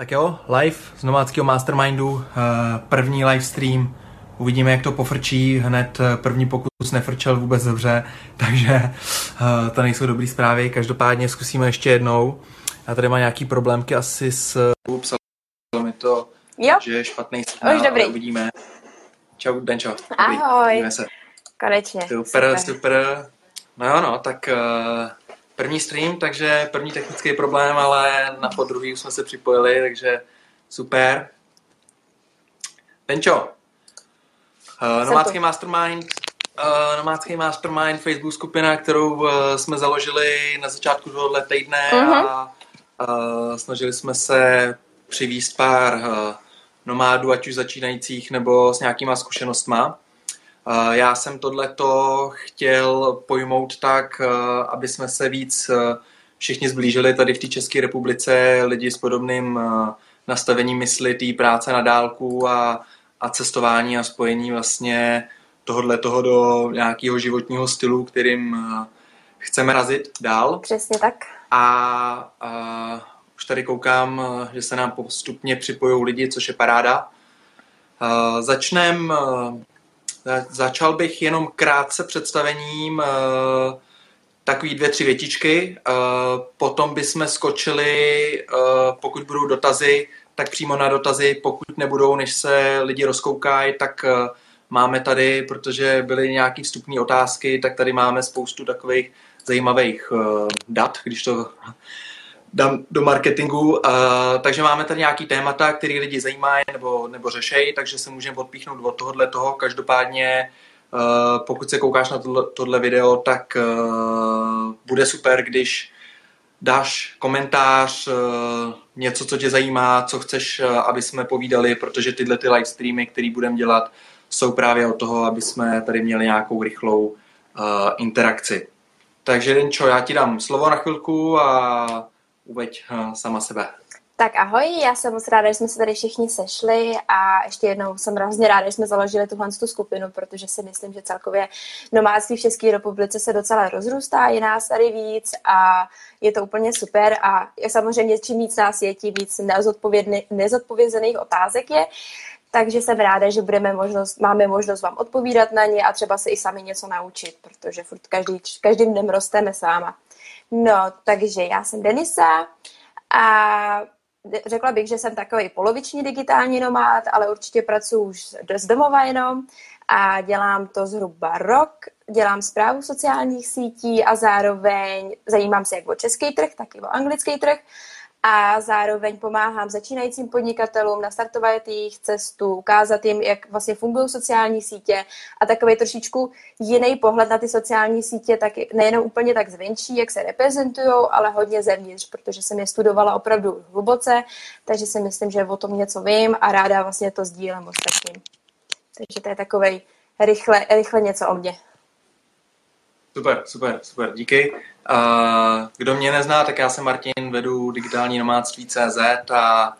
Tak jo, live z nomádského mastermindu, eh, první live stream, uvidíme, jak to pofrčí, hned eh, první pokus nefrčel vůbec dobře, takže eh, to nejsou dobré zprávy, každopádně zkusíme ještě jednou. Já tady mám nějaký problémky asi s... Psal mi to, Jo, že je špatný signál, Už dobrý. uvidíme. Čau, Denčo. Ahoj. uvidíme se. konečně. Super, super. No jo, no, tak první stream, takže první technický problém, ale na podruhý už jsme se připojili, takže super. Penčo, uh, Nomádský Mastermind, uh, Nomádský Mastermind, Facebook skupina, kterou uh, jsme založili na začátku tohoto týdne Mhm. a uh, snažili jsme se přivíst pár uh, nomádů, ať už začínajících nebo s nějakýma zkušenostma. Uh, Já jsem tohleto chtěl pojmout tak, uh, aby jsme se víc uh, všichni zblížili tady v té České republice, lidi s podobným nastavením mysli, té práce na dálku a, a cestování a spojení vlastně tohohle toho do nějakého životního stylu, kterým chceme razit dál. Přesně tak. A, a už tady koukám, eh, že se nám postupně připojují lidi, což je paráda. Uh, začnem, uh, za- začal bych jenom krátce představením uh, takový dvě, tři větičky. Uh, potom bychom skočili, pokud budou dotazy, tak přímo na dotazy. Pokud nebudou, než se lidi rozkoukají, tak máme tady, protože byly nějaké vstupní otázky, tak tady máme spoustu takových zajímavých dat, když to dám do marketingu. Uh, takže máme tady nějaký témata, které lidi zajímají nebo, nebo řešejí, takže se můžeme odpíchnout od tohohle toho. Každopádně, uh, pokud se koukáš na tohle, tohle video, tak uh, bude super, když dáš komentář, uh, něco, co tě zajímá, co chceš, uh, aby jsme povídali, protože tyhle ty live streamy, které budeme dělat, jsou právě o toho, aby jsme tady měli nějakou rychlou uh, interakci. Takže Denčo, já ti dám slovo na chvilku a uveď uh, sama sebe. Tak ahoj, já jsem moc ráda, že jsme se tady všichni sešli a ještě jednou jsem hrozně ráda, že jsme založili tuhle tu skupinu, protože si myslím, že celkově nomádství v České republice se docela rozrůstá, je nás tady víc a je to úplně super a je samozřejmě čím víc nás je, tím víc nezodpovězených otázek je, takže jsem ráda, že budeme možnost, máme možnost vám odpovídat na ně a třeba se i sami něco naučit, protože furt každý, každým dnem rosteme s váma. No, takže já jsem Denisa a řekla bych, že jsem takový poloviční digitální nomád, ale určitě pracuji už z domova jenom a dělám to zhruba rok. Dělám zprávu sociálních sítí a zároveň zajímám se jak o český trh, tak i o anglický trh a zároveň pomáhám začínajícím podnikatelům nastartovat jejich cestu, ukázat jim, jak vlastně fungují sociální sítě a takový trošičku jiný pohled na ty sociální sítě, tak nejenom úplně tak zvenčí, jak se reprezentují, ale hodně zevnitř, protože jsem je studovala opravdu hluboce, takže si myslím, že o tom něco vím a ráda vlastně to sdílím ostatním. Takže to je takovej rychle, rychle něco o mně. Super, super, super, díky. Uh, kdo mě nezná, tak já jsem Martin, vedu digitální nomádství CZ a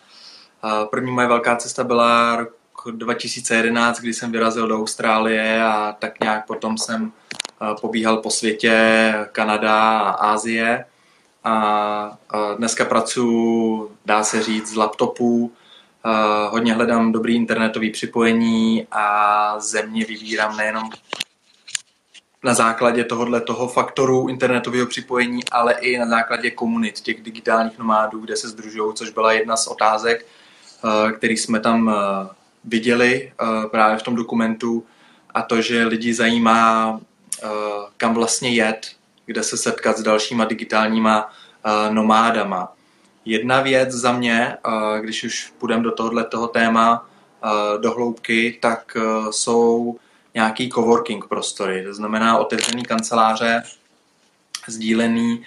uh, první moje velká cesta byla rok 2011, kdy jsem vyrazil do Austrálie a tak nějak potom jsem uh, pobíhal po světě, Kanada a Ázie. A dneska pracuji, dá se říct, z laptopů, hodně hledám dobrý internetový připojení a země vybírám nejenom na základě tohohle toho faktoru internetového připojení, ale i na základě komunit těch digitálních nomádů, kde se združují, což byla jedna z otázek, eh, který jsme tam eh, viděli eh, právě v tom dokumentu a to, že lidi zajímá, kam vlastně jet, kde se setkat s dalšíma digitálníma nomádama. Jedna věc za mě, když už půjdeme do tohohle toho téma do hloubky, tak jsou nějaký coworking prostory, to znamená otevřený kanceláře, sdílený,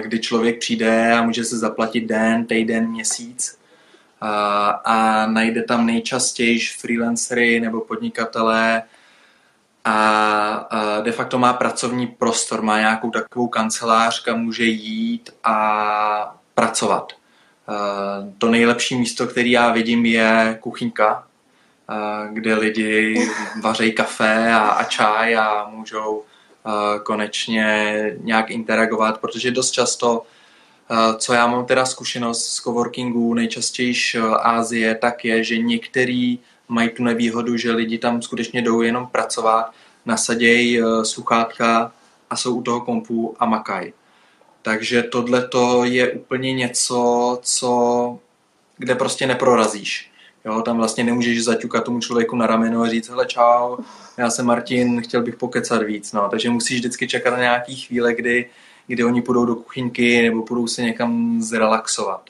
kdy člověk přijde a může se zaplatit den, týden, měsíc a najde tam nejčastěji freelancery nebo podnikatelé a de facto má pracovní prostor, má nějakou takovou kancelář, kam může jít a pracovat. To nejlepší místo, který já vidím, je kuchyňka, kde lidi vařejí kafe a, a čaj a můžou konečně nějak interagovat, protože dost často co já mám teda zkušenost z coworkingů, nejčastěji Ázie, tak je, že některý mají tu nevýhodu, že lidi tam skutečně jdou jenom pracovat, nasadějí sluchátka a jsou u toho kompu a makají. Takže tohle je úplně něco, co, kde prostě neprorazíš. Jo, tam vlastně nemůžeš zaťukat tomu člověku na rameno a říct, hele čau, já jsem Martin, chtěl bych pokecat víc. No. Takže musíš vždycky čekat na nějaký chvíle, kdy, kdy oni půjdou do kuchyňky nebo půjdou se někam zrelaxovat.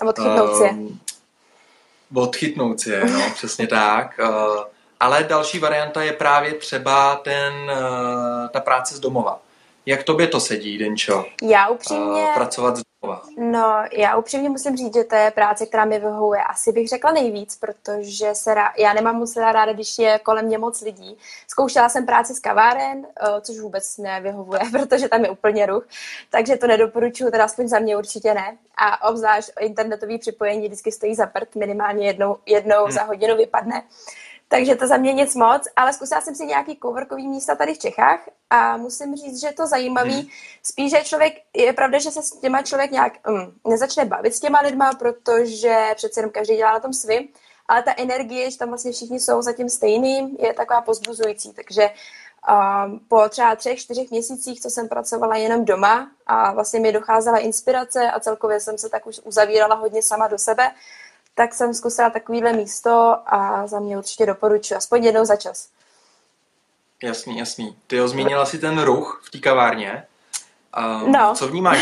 A odchytnout si. Um, odchytnout si je, no, přesně tak. Uh, ale další varianta je právě třeba ten, uh, ta práce z domova. Jak tobě to sedí, Denčo? Já upřímně... Uh, pracovat z domova. No, já upřímně musím říct, že to je práce, která mi vyhovuje. Asi bych řekla nejvíc, protože se rá... já nemám moc ráda, když je kolem mě moc lidí. Zkoušela jsem práci z kaváren, uh, což vůbec nevyhovuje, protože tam je úplně ruch. Takže to nedoporučuju, teda aspoň za mě určitě ne. A obzvlášť internetový připojení vždycky stojí za prd, minimálně jednou, jednou hmm. za hodinu vypadne. Uh, takže to za mě nic moc, ale zkusila jsem si nějaký coworkový místa tady v Čechách a musím říct, že je to zajímavý. Hmm. Spíš, že člověk, je pravda, že se s těma člověk nějak um, nezačne bavit s těma lidma, protože přece jenom každý dělá na tom svým, ale ta energie, že tam vlastně všichni jsou zatím stejný, je taková pozbuzující, takže um, po třeba třech, čtyřech měsících, co jsem pracovala jenom doma a vlastně mi docházela inspirace a celkově jsem se tak už uzavírala hodně sama do sebe, tak jsem zkusila takovýhle místo a za mě určitě doporučuji, aspoň jednou za čas. Jasný, jasný. Ty jo, zmínila si ten ruch v té kavárně. Um, no. Co vnímáš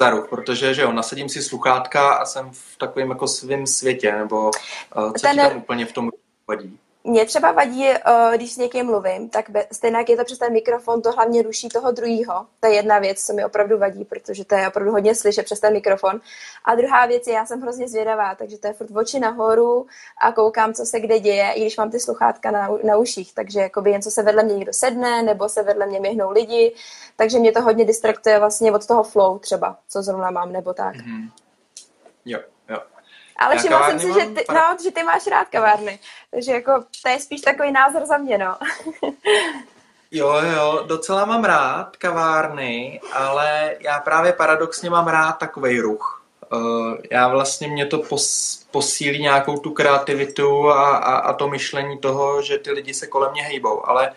za ruch? Protože, že jo, nasadím si sluchátka a jsem v takovém jako svém světě, nebo uh, co ten... ti tam úplně v tom vadí? Mě třeba vadí, eh, když s někým mluvím, tak stejně jak je to přes ten mikrofon, to hlavně ruší toho druhého. To je jedna věc, co mi opravdu vadí, protože to je opravdu hodně slyšet přes ten mikrofon. A druhá věc je, já jsem hrozně zvědavá, takže to je furt oči nahoru a koukám, co se kde děje, i když mám ty sluchátka na, na uších. Takže jakoby jen co se vedle mě někdo sedne, nebo se vedle mě měhnou lidi. Takže mě to hodně distraktuje vlastně od toho flow třeba, co zrovna mám, nebo tak. Mm-hmm. Jo. Ale Já všimla jsem si, že ty, no, že ty máš rád kavárny. Takže jako to je spíš takový názor za mě, no. Jo, jo, docela mám rád kavárny, ale já právě paradoxně mám rád takový ruch. Uh, já vlastně mě to pos, posílí nějakou tu kreativitu a, a, a to myšlení toho, že ty lidi se kolem mě hejbou, ale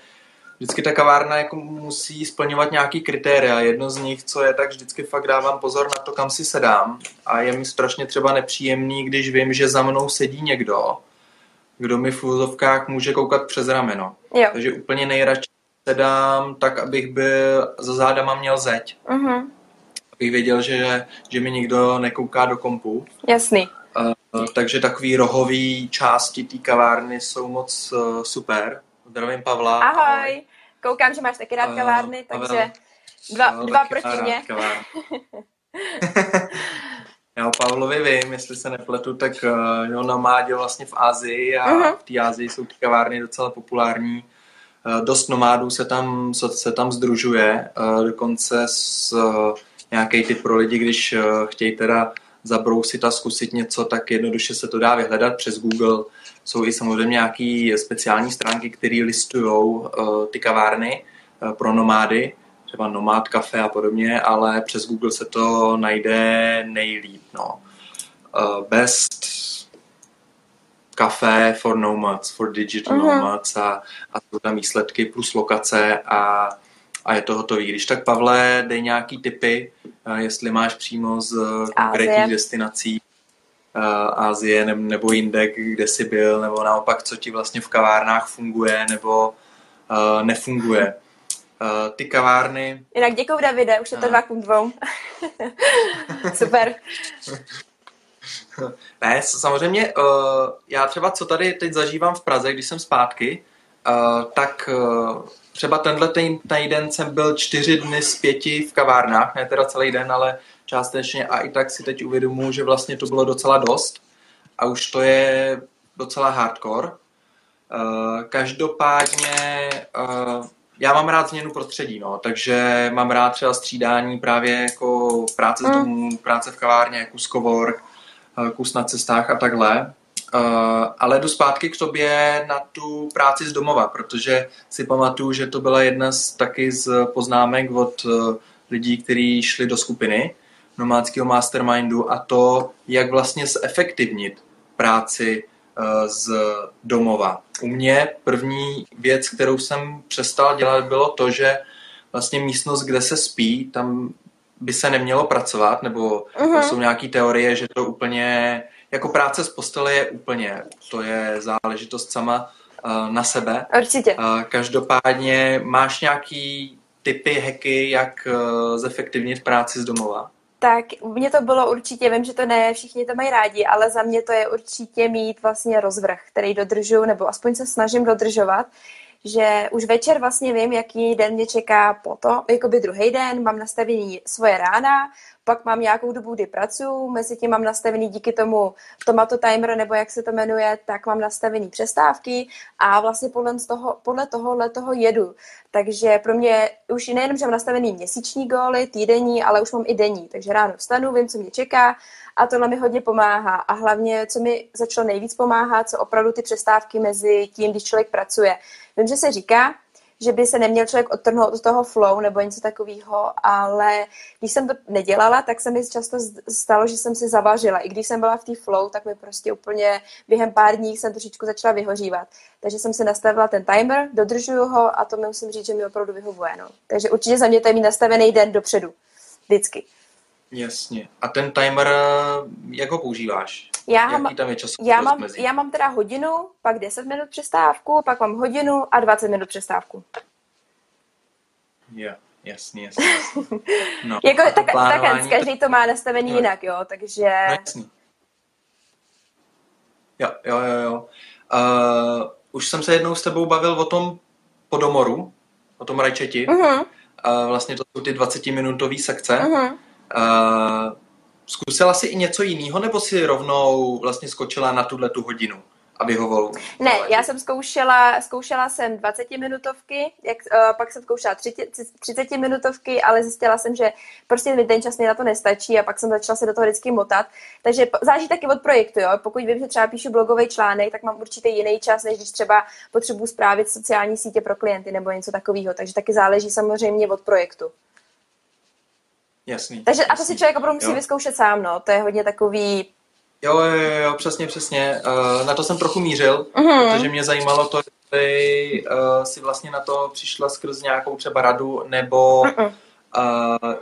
vždycky ta kavárna jako musí splňovat nějaký kritéria. Jedno z nich, co je, tak vždycky fakt dávám pozor na to, kam si sedám. A je mi strašně třeba nepříjemný, když vím, že za mnou sedí někdo, kdo mi v úzovkách může koukat přes rameno. Jo. Takže úplně nejradši sedám tak, abych byl, za zádama měl zeď. Uh-huh. Abych věděl, že, že mi nikdo nekouká do kompu. Jasný. Uh, takže takový rohový části té kavárny jsou moc uh, super. Zdravím Pavla. Ahoj. ahoj. Koukám, že máš taky rád kavárny, takže dva, no, dva proti mě. Já o Pavlovi vím, jestli se nepletu, tak uh, jo, nomádil vlastně v Ázii a uh-huh. v té Ázii jsou ty kavárny docela populární. Uh, dost nomádů se tam, se, se tam združuje, uh, dokonce s uh, nějaký typ pro lidi, když uh, chtějí teda zabrousit a zkusit něco, tak jednoduše se to dá vyhledat přes Google. Jsou i samozřejmě nějaké speciální stránky, které listují uh, ty kavárny uh, pro nomády třeba Nomad Cafe a podobně, ale přes Google se to najde nejlíp. No. Uh, best Cafe for Nomads, for Digital uh-huh. Nomads a, a jsou tam výsledky plus lokace a, a je to hotový. Když tak, Pavle, dej nějaký tipy, jestli máš přímo z konkrétních destinací Ázie nebo, jinde, kde jsi byl, nebo naopak, co ti vlastně v kavárnách funguje nebo nefunguje. Ty kavárny. Jinak děkuji Davide, už je to dva k dvou. Super. ne, samozřejmě, uh, já třeba co tady teď zažívám v Praze, když jsem zpátky, uh, tak uh, třeba tenhle týden jsem byl čtyři dny z pěti v kavárnách, ne teda celý den, ale částečně a i tak si teď uvědomuji, že vlastně to bylo docela dost a už to je docela hardcore. Uh, každopádně uh, já mám rád změnu prostředí, no, takže mám rád třeba střídání právě jako práce z mm. domu, práce v kavárně, kus cowork, eh, kus na cestách a takhle. Uh, ale jdu zpátky k tobě na tu práci z domova, protože si pamatuju, že to byla jedna z taky z poznámek od uh, lidí, kteří šli do skupiny nomádského mastermindu a to, jak vlastně zefektivnit práci uh, z domova. U mě první věc, kterou jsem přestal dělat, bylo to, že vlastně místnost, kde se spí, tam by se nemělo pracovat, nebo uh-huh. jsou nějaké teorie, že to úplně, jako práce z postele je úplně, to je záležitost sama uh, na sebe. Určitě. Uh, každopádně máš nějaký typy, hacky, jak uh, zefektivnit práci z domova? Tak mně to bylo určitě, vím, že to ne všichni to mají rádi, ale za mě to je určitě mít vlastně rozvrh, který dodržu, nebo aspoň se snažím dodržovat, že už večer vlastně vím, jaký den mě čeká potom, jakoby druhý den, mám nastavený svoje rána, pak mám nějakou dobu, kdy pracuji, mezi tím mám nastavený díky tomu tomato timer, nebo jak se to jmenuje, tak mám nastavený přestávky a vlastně podle toho, podle tohohle toho jedu. Takže pro mě už nejenom, že mám nastavený měsíční góly, týdenní, ale už mám i denní. Takže ráno vstanu, vím, co mě čeká a tohle mi hodně pomáhá. A hlavně, co mi začalo nejvíc pomáhat, co opravdu ty přestávky mezi tím, když člověk pracuje. Vím, že se říká, že by se neměl člověk odtrhnout od toho flow nebo něco takového, ale když jsem to nedělala, tak se mi často stalo, že jsem si zavařila. I když jsem byla v té flow, tak mi prostě úplně během pár dní jsem trošičku začala vyhořívat. Takže jsem si nastavila ten timer, dodržuju ho a to mi musím říct, že mi opravdu vyhovuje. No. Takže určitě za mě to je mít nastavený den dopředu. Vždycky. Jasně. A ten timer, jak ho používáš? Já, Jaký tam je já, mám, já mám teda hodinu, pak 10 minut přestávku, pak mám hodinu a 20 minut přestávku. Jo, jasně, jasně. No, jako, tak, tak, každý to má nastavený no, jinak, jo, takže... No, jasný. Jo, jo, jo, jo. Uh, už jsem se jednou s tebou bavil o tom podomoru, o tom rajčeti. Uh-huh. Uh, vlastně to jsou ty 20-minutové sekce. Uh-huh. Uh, zkusila jsi i něco jiného, nebo si rovnou vlastně skočila na tuhle tu hodinu? a vyhovovalo? Ne, já jsem zkoušela, zkoušela jsem 20 minutovky, jak, uh, pak jsem zkoušela 30, 30 minutovky, ale zjistila jsem, že prostě mi ten čas mi na to nestačí a pak jsem začala se do toho vždycky motat. Takže záleží taky od projektu, jo. Pokud vím, že třeba píšu blogový článek, tak mám určitě jiný čas, než když třeba potřebuji zprávit sociální sítě pro klienty nebo něco takového. Takže taky záleží samozřejmě od projektu. Jasný. Takže jasný. a to si člověk opravdu musí jo. vyzkoušet sám, no. To je hodně takový Jo, jo, jo, přesně, přesně. Uh, na to jsem trochu mířil, uh-huh. protože mě zajímalo to, jestli uh, si vlastně na to přišla skrz nějakou třeba radu, nebo uh,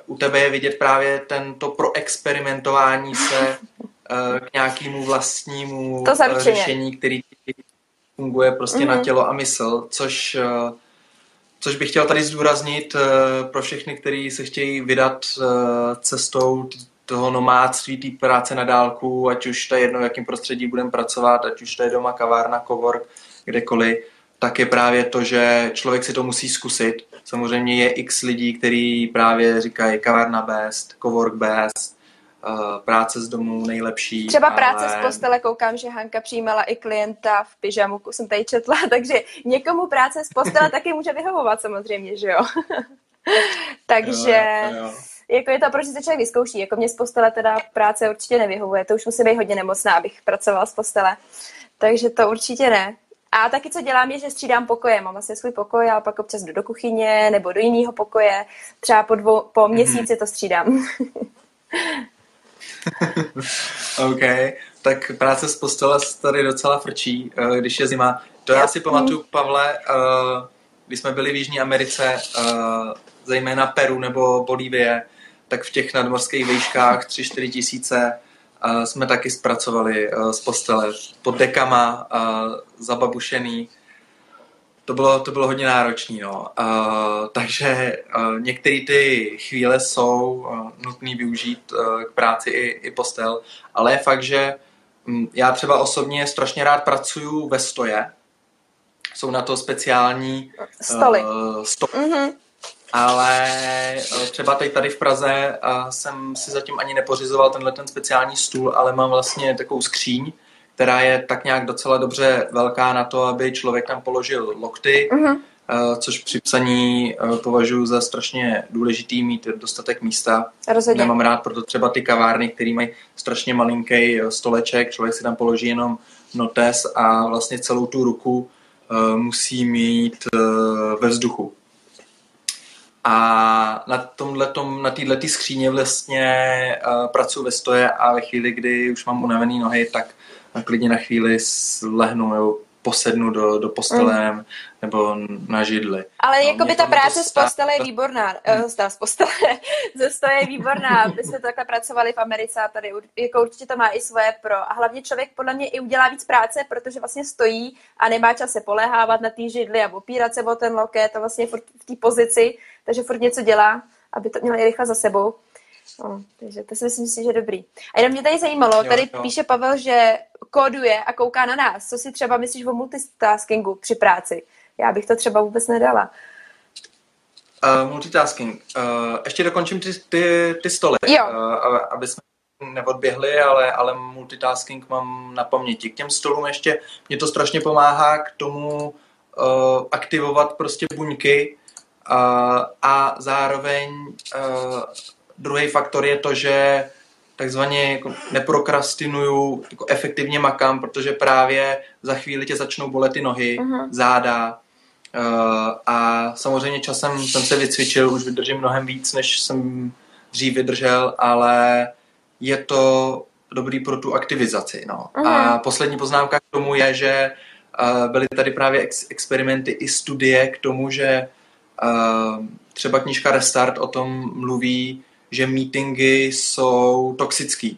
u tebe je vidět právě tento proexperimentování se uh, k nějakému vlastnímu to uh, řešení, který funguje prostě uh-huh. na tělo a mysl, což uh, Což bych chtěl tady zdůraznit uh, pro všechny, kteří se chtějí vydat uh, cestou toho nomádství, té práce na dálku, ať už to je jedno, v jakém prostředí budeme pracovat, ať už to je doma, kavárna, cowork, kdekoliv, tak je právě to, že člověk si to musí zkusit. Samozřejmě je x lidí, kteří právě říkají kavárna best, cowork best, práce z domu nejlepší. Třeba ale... práce z postele, koukám, že Hanka přijímala i klienta v pyžamu, jsem tady četla, takže někomu práce z postele taky může vyhovovat samozřejmě, že jo? takže... Jo, jo, jo jako je to, proč se člověk vyzkouší. Jako mě z postele teda práce určitě nevyhovuje. To už musí být hodně nemocná, abych pracovala z postele. Takže to určitě ne. A taky, co dělám, je, že střídám pokoje. Mám vlastně svůj pokoj, ale pak občas jdu do kuchyně nebo do jiného pokoje. Třeba po, dvou, po mhm. měsíci to střídám. OK, tak práce z postele tady docela frčí, eh, když je zima. To já si pamatuju, Pavle, eh, když jsme byli v Jižní Americe, eh, zejména Peru nebo Bolívie, tak v těch nadmorských výškách 3-4 tisíce jsme taky zpracovali z postele pod dekama, zababušený. To bylo, to bylo hodně náročné. No. Uh, takže uh, některé ty chvíle jsou uh, nutné využít uh, k práci i, i postel, ale je fakt, že um, já třeba osobně strašně rád pracuju ve stoje. Jsou na to speciální stoly. Uh, stoly. Mm-hmm ale eh, třeba teď tady v Praze eh, jsem si zatím ani nepořizoval tenhle ten speciální stůl, ale mám vlastně takovou skříň, která je tak nějak docela dobře velká na to, aby člověk tam položil lokty, uh-huh. což při psaní považuji za strašně důležitý mít dostatek místa. Rozhodně. Nemám rád proto třeba ty kavárny, které mají strašně malinký stoleček, člověk si tam položí jenom notes a vlastně celou tu ruku musí mít ve vzduchu. A na tomhletom, na této skříně vlastně uh, pracuji ve stoje a ve chvíli, kdy už mám unavený nohy, tak klidně na chvíli lehnu nebo posednu do, do postele mm. nebo na židli. Ale no, jako by ta práce z postele je výborná. Hmm. Uh, z postele, ze stoje je výborná. My jsme takhle pracovali v Americe a tady jako určitě to má i svoje pro. A hlavně člověk podle mě i udělá víc práce, protože vlastně stojí a nemá čas se polehávat na té židli a opírat se o ten loket a vlastně v té pozici, takže furt něco dělá, aby to měl i rychle za sebou. No, takže to si myslím si, že je dobrý. A jenom mě tady zajímalo, jo, tady jo. píše Pavel, že kóduje a kouká na nás. Co si třeba myslíš o multitaskingu při práci? Já bych to třeba vůbec nedala. Uh, multitasking. Uh, ještě dokončím ty, ty, ty stoly, jo. Uh, aby jsme neodběhli, ale, ale multitasking mám na paměti. K těm stolům ještě mě to strašně pomáhá k tomu uh, aktivovat prostě buňky uh, a zároveň uh, druhý faktor je to, že takzvaně jako neprokrastinuju, jako efektivně makám, protože právě za chvíli tě začnou bolet ty nohy, uh-huh. záda uh, a samozřejmě časem jsem se vycvičil, už vydržím mnohem víc, než jsem dřív vydržel, ale je to dobrý pro tu aktivizaci. No. Uh-huh. A poslední poznámka k tomu je, že uh, byly tady právě ex- experimenty i studie k tomu, že uh, třeba knížka Restart o tom mluví, že meetingy jsou toxický.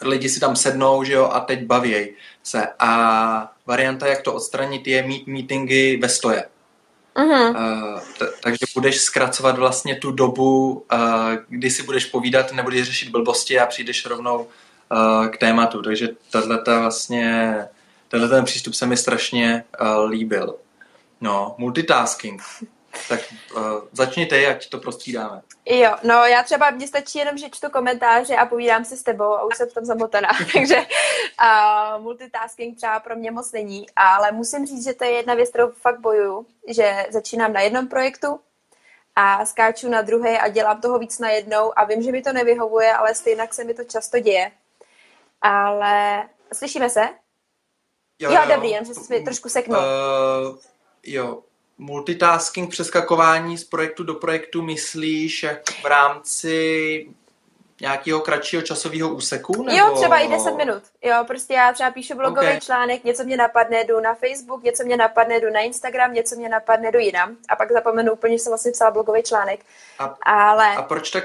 Lidi si tam sednou, že jo, a teď bavěj se. A varianta, jak to odstranit, je mít meetingy ve stoje. Uh-huh. Uh, t- takže budeš zkracovat vlastně tu dobu, uh, kdy si budeš povídat, nebudeš řešit blbosti a přijdeš rovnou uh, k tématu. Takže tato vlastně, tenhle ten přístup se mi strašně uh, líbil. No, multitasking. Tak uh, začni ty, ať to prostřídáme. Jo, no já třeba, mně stačí jenom, že čtu komentáře a povídám si s tebou a už jsem v tom zamotaná, takže uh, multitasking třeba pro mě moc není, ale musím říct, že to je jedna věc, kterou fakt bojuju, že začínám na jednom projektu a skáču na druhé a dělám toho víc na jednou a vím, že mi to nevyhovuje, ale stejně se mi to často děje. Ale slyšíme se? Jo, jo, jo. dobrý, jenom se trošku seknu. Uh, jo, multitasking, přeskakování z projektu do projektu myslíš jak v rámci nějakého kratšího časového úseku? Nebo... Jo, třeba i 10 minut. Jo, prostě já třeba píšu blogový okay. článek, něco mě napadne, jdu na Facebook, něco mě napadne, jdu na Instagram, něco mě napadne, jdu jinam. A pak zapomenu úplně, že jsem vlastně psala blogový článek. A, Ale... a proč tak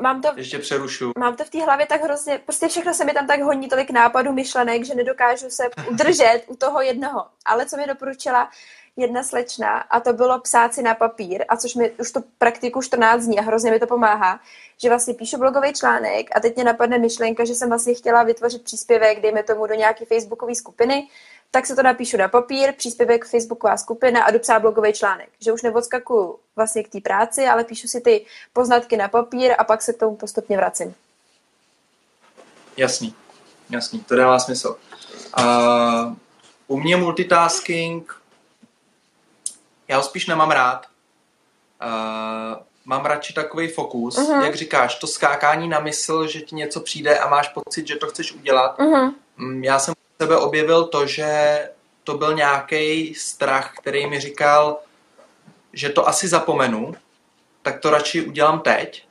mám to, ještě přerušu. Mám to v té hlavě tak hrozně, prostě všechno se mi tam tak honí tolik nápadů, myšlenek, že nedokážu se udržet u toho jednoho. Ale co mi doporučila jedna slečna a to bylo psát si na papír, a což mi už to praktiku 14 dní a hrozně mi to pomáhá, že vlastně píšu blogový článek a teď mě napadne myšlenka, že jsem vlastně chtěla vytvořit příspěvek, dejme tomu do nějaké facebookové skupiny, tak se to napíšu na papír, příspěvek facebooková skupina a dopsá blogový článek. Že už neodskakuju vlastně k té práci, ale píšu si ty poznatky na papír a pak se k tomu postupně vracím. Jasný, jasný, to dává smysl. Uh, u mě multitasking já ho spíš nemám rád. Uh, mám radši takový fokus, uh-huh. jak říkáš, to skákání na mysl, že ti něco přijde a máš pocit, že to chceš udělat. Uh-huh. Já jsem u sebe objevil to, že to byl nějaký strach, který mi říkal, že to asi zapomenu, tak to radši udělám teď.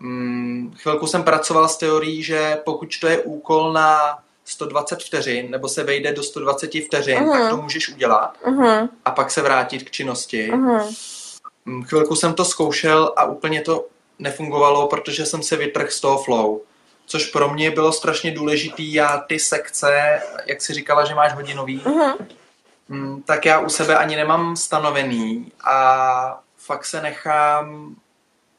Um, chvilku jsem pracoval s teorií, že pokud to je úkol na 120 vteřin, nebo se vejde do 120 vteřin, uh-huh. tak mhm. to můžeš udělat uh-huh. a pak se vrátit k činnosti. Uh-huh. Chvilku jsem to zkoušel a úplně to nefungovalo, protože jsem se vytrhl z toho flow. Což pro mě bylo strašně důležitý. Já ty sekce, jak si říkala, že máš hodinový, uh-huh. tak já u sebe ani nemám stanovený a fakt se nechám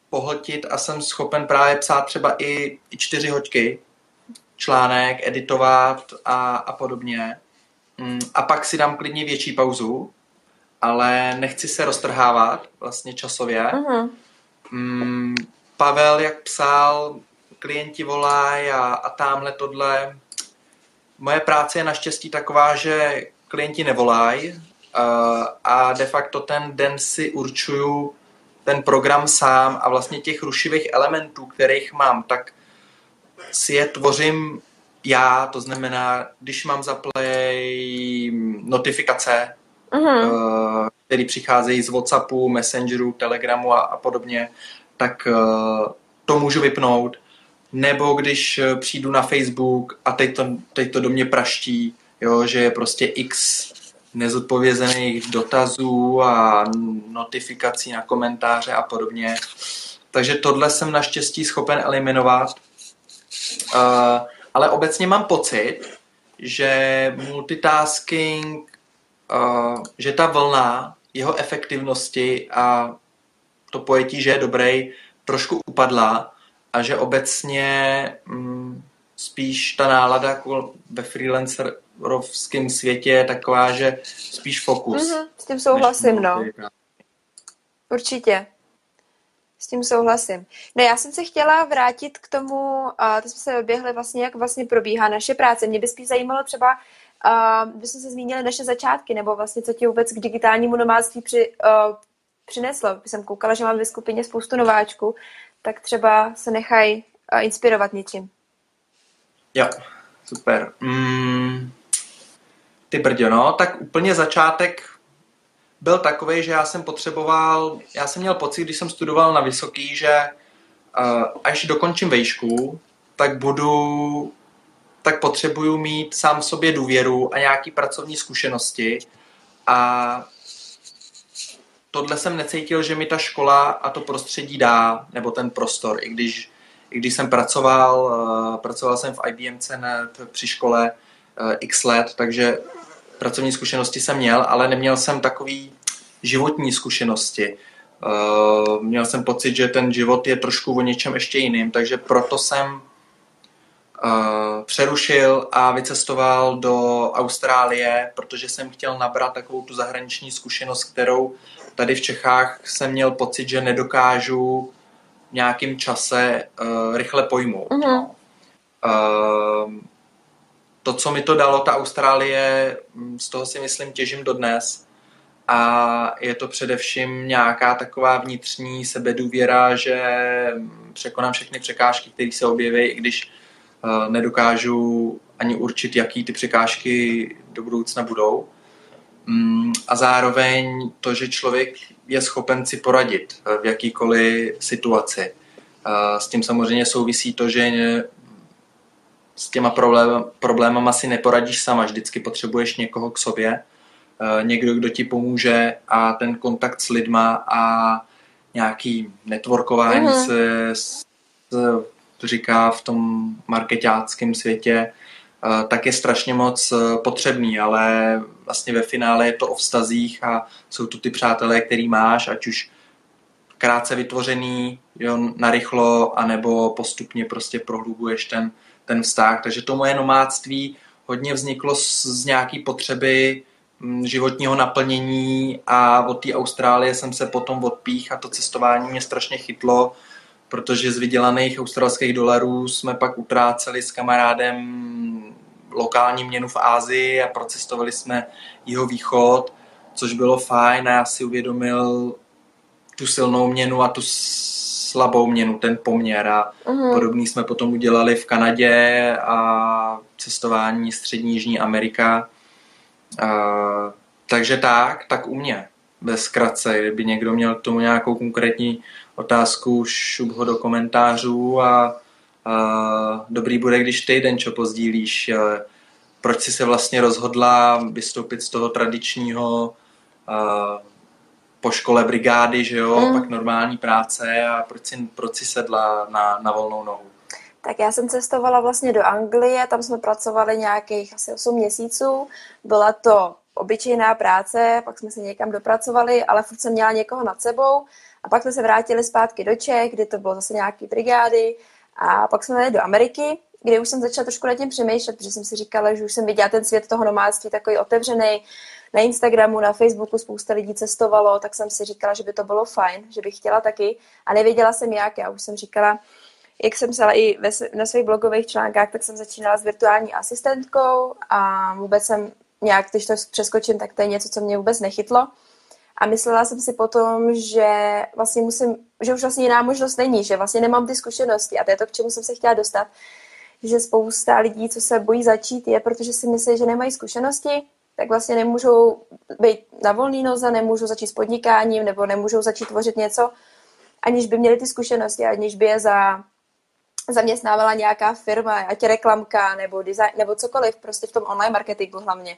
pohltit a jsem schopen právě psát třeba i, i čtyři hoďky článek, editovat a, a podobně. Mm, a pak si dám klidně větší pauzu, ale nechci se roztrhávat vlastně časově. Uh-huh. Pavel, jak psal, klienti volají a, a tamhle tohle. Moje práce je naštěstí taková, že klienti nevolají uh, a de facto ten den si určuju ten program sám a vlastně těch rušivých elementů, kterých mám, tak si je tvořím já, to znamená, když mám zaplay notifikace, uh-huh. uh, které přicházejí z Whatsappu, Messengeru, Telegramu a, a podobně, tak uh, to můžu vypnout. Nebo když přijdu na Facebook a teď to, teď to do mě praští, jo, že je prostě x nezodpovězených dotazů a notifikací na komentáře a podobně. Takže tohle jsem naštěstí schopen eliminovat. Uh, ale obecně mám pocit, že multitasking, uh, že ta vlna jeho efektivnosti a to pojetí, že je dobrý, trošku upadla a že obecně mm, spíš ta nálada jako ve freelancerovském světě je taková, že spíš fokus. Mm-hmm, s tím souhlasím, no. Určitě. S tím souhlasím. No já jsem se chtěla vrátit k tomu, a to jsme se oběhli vlastně, jak vlastně probíhá naše práce. Mě by spíš zajímalo třeba, uh, jsme se zmínili naše začátky, nebo vlastně co ti vůbec k digitálnímu nomádství při, uh, přineslo. Když jsem koukala, že mám ve skupině spoustu nováčků, tak třeba se nechají uh, inspirovat něčím. Jo, super. Mm, ty brďo, no, tak úplně začátek byl takový, že já jsem potřeboval, já jsem měl pocit, když jsem studoval na Vysoký, že uh, až dokončím vejšku, tak budu, tak potřebuju mít sám sobě důvěru a nějaký pracovní zkušenosti. A tohle jsem necítil, že mi ta škola a to prostředí dá, nebo ten prostor, i když, i když jsem pracoval, uh, pracoval jsem v IBMC ne, při škole uh, x let, takže pracovní zkušenosti jsem měl, ale neměl jsem takový životní zkušenosti. Uh, měl jsem pocit, že ten život je trošku o něčem ještě jiným, takže proto jsem uh, přerušil a vycestoval do Austrálie, protože jsem chtěl nabrat takovou tu zahraniční zkušenost, kterou tady v Čechách jsem měl pocit, že nedokážu v nějakém čase uh, rychle pojmout. Uh, to, co mi to dalo, ta Austrálie, mm, z toho si myslím těžím dodnes. A je to především nějaká taková vnitřní sebedůvěra, že překonám všechny překážky, které se objeví, i když uh, nedokážu ani určit, jaký ty překážky do budoucna budou. Um, a zároveň to, že člověk je schopen si poradit v jakýkoliv situaci. Uh, s tím samozřejmě souvisí to, že s těma problém, problémama si neporadíš sama, vždycky potřebuješ někoho k sobě, eh, někdo, kdo ti pomůže a ten kontakt s lidma a nějaký networkování mm-hmm. se, se to říká v tom marketáckém světě, eh, tak je strašně moc eh, potřebný, ale vlastně ve finále je to o vztazích a jsou tu ty přátelé, který máš, ať už krátce vytvořený, jo, narychlo, anebo postupně prostě prohlubuješ ten, ten vztah. Takže to moje nomádství hodně vzniklo z, z nějaký potřeby mm, životního naplnění a od té Austrálie jsem se potom odpích a to cestování mě strašně chytlo, protože z vydělaných australských dolarů jsme pak utráceli s kamarádem lokální měnu v Ázii a procestovali jsme jeho východ, což bylo fajn a já si uvědomil tu silnou měnu a tu slabou měnu, ten poměr a uh-huh. podobný jsme potom udělali v Kanadě a cestování střední Jižní Amerika. A, takže tak, tak u mě. Bez zkratce, kdyby někdo měl k tomu nějakou konkrétní otázku, šup ho do komentářů a, a dobrý bude, když ty den čo pozdílíš. Proč jsi se vlastně rozhodla vystoupit z toho tradičního a, po škole brigády, že jo, mm. pak normální práce a proč si, proč si sedla na, na volnou nohu? Tak já jsem cestovala vlastně do Anglie, tam jsme pracovali nějakých asi 8 měsíců. Byla to obyčejná práce, pak jsme se někam dopracovali, ale furt jsem měla někoho nad sebou. A pak jsme se vrátili zpátky do Čech, kdy to bylo zase nějaký brigády. A pak jsme jeli do Ameriky, kde už jsem začala trošku nad tím přemýšlet, protože jsem si říkala, že už jsem viděla ten svět toho nomádství takový otevřený, na Instagramu, na Facebooku spousta lidí cestovalo, tak jsem si říkala, že by to bylo fajn, že bych chtěla taky a nevěděla jsem jak. Já už jsem říkala, jak jsem psala i ve, na svých blogových článkách, tak jsem začínala s virtuální asistentkou a vůbec jsem nějak, když to přeskočím, tak to je něco, co mě vůbec nechytlo. A myslela jsem si potom, že vlastně musím, že už vlastně jiná možnost není, že vlastně nemám ty zkušenosti a to je to, k čemu jsem se chtěla dostat, že spousta lidí, co se bojí začít, je, protože si myslí, že nemají zkušenosti tak vlastně nemůžou být na volný noze, nemůžou začít s podnikáním nebo nemůžou začít tvořit něco, aniž by měli ty zkušenosti, aniž by je za zaměstnávala nějaká firma, ať reklamka nebo design, nebo cokoliv, prostě v tom online marketingu hlavně,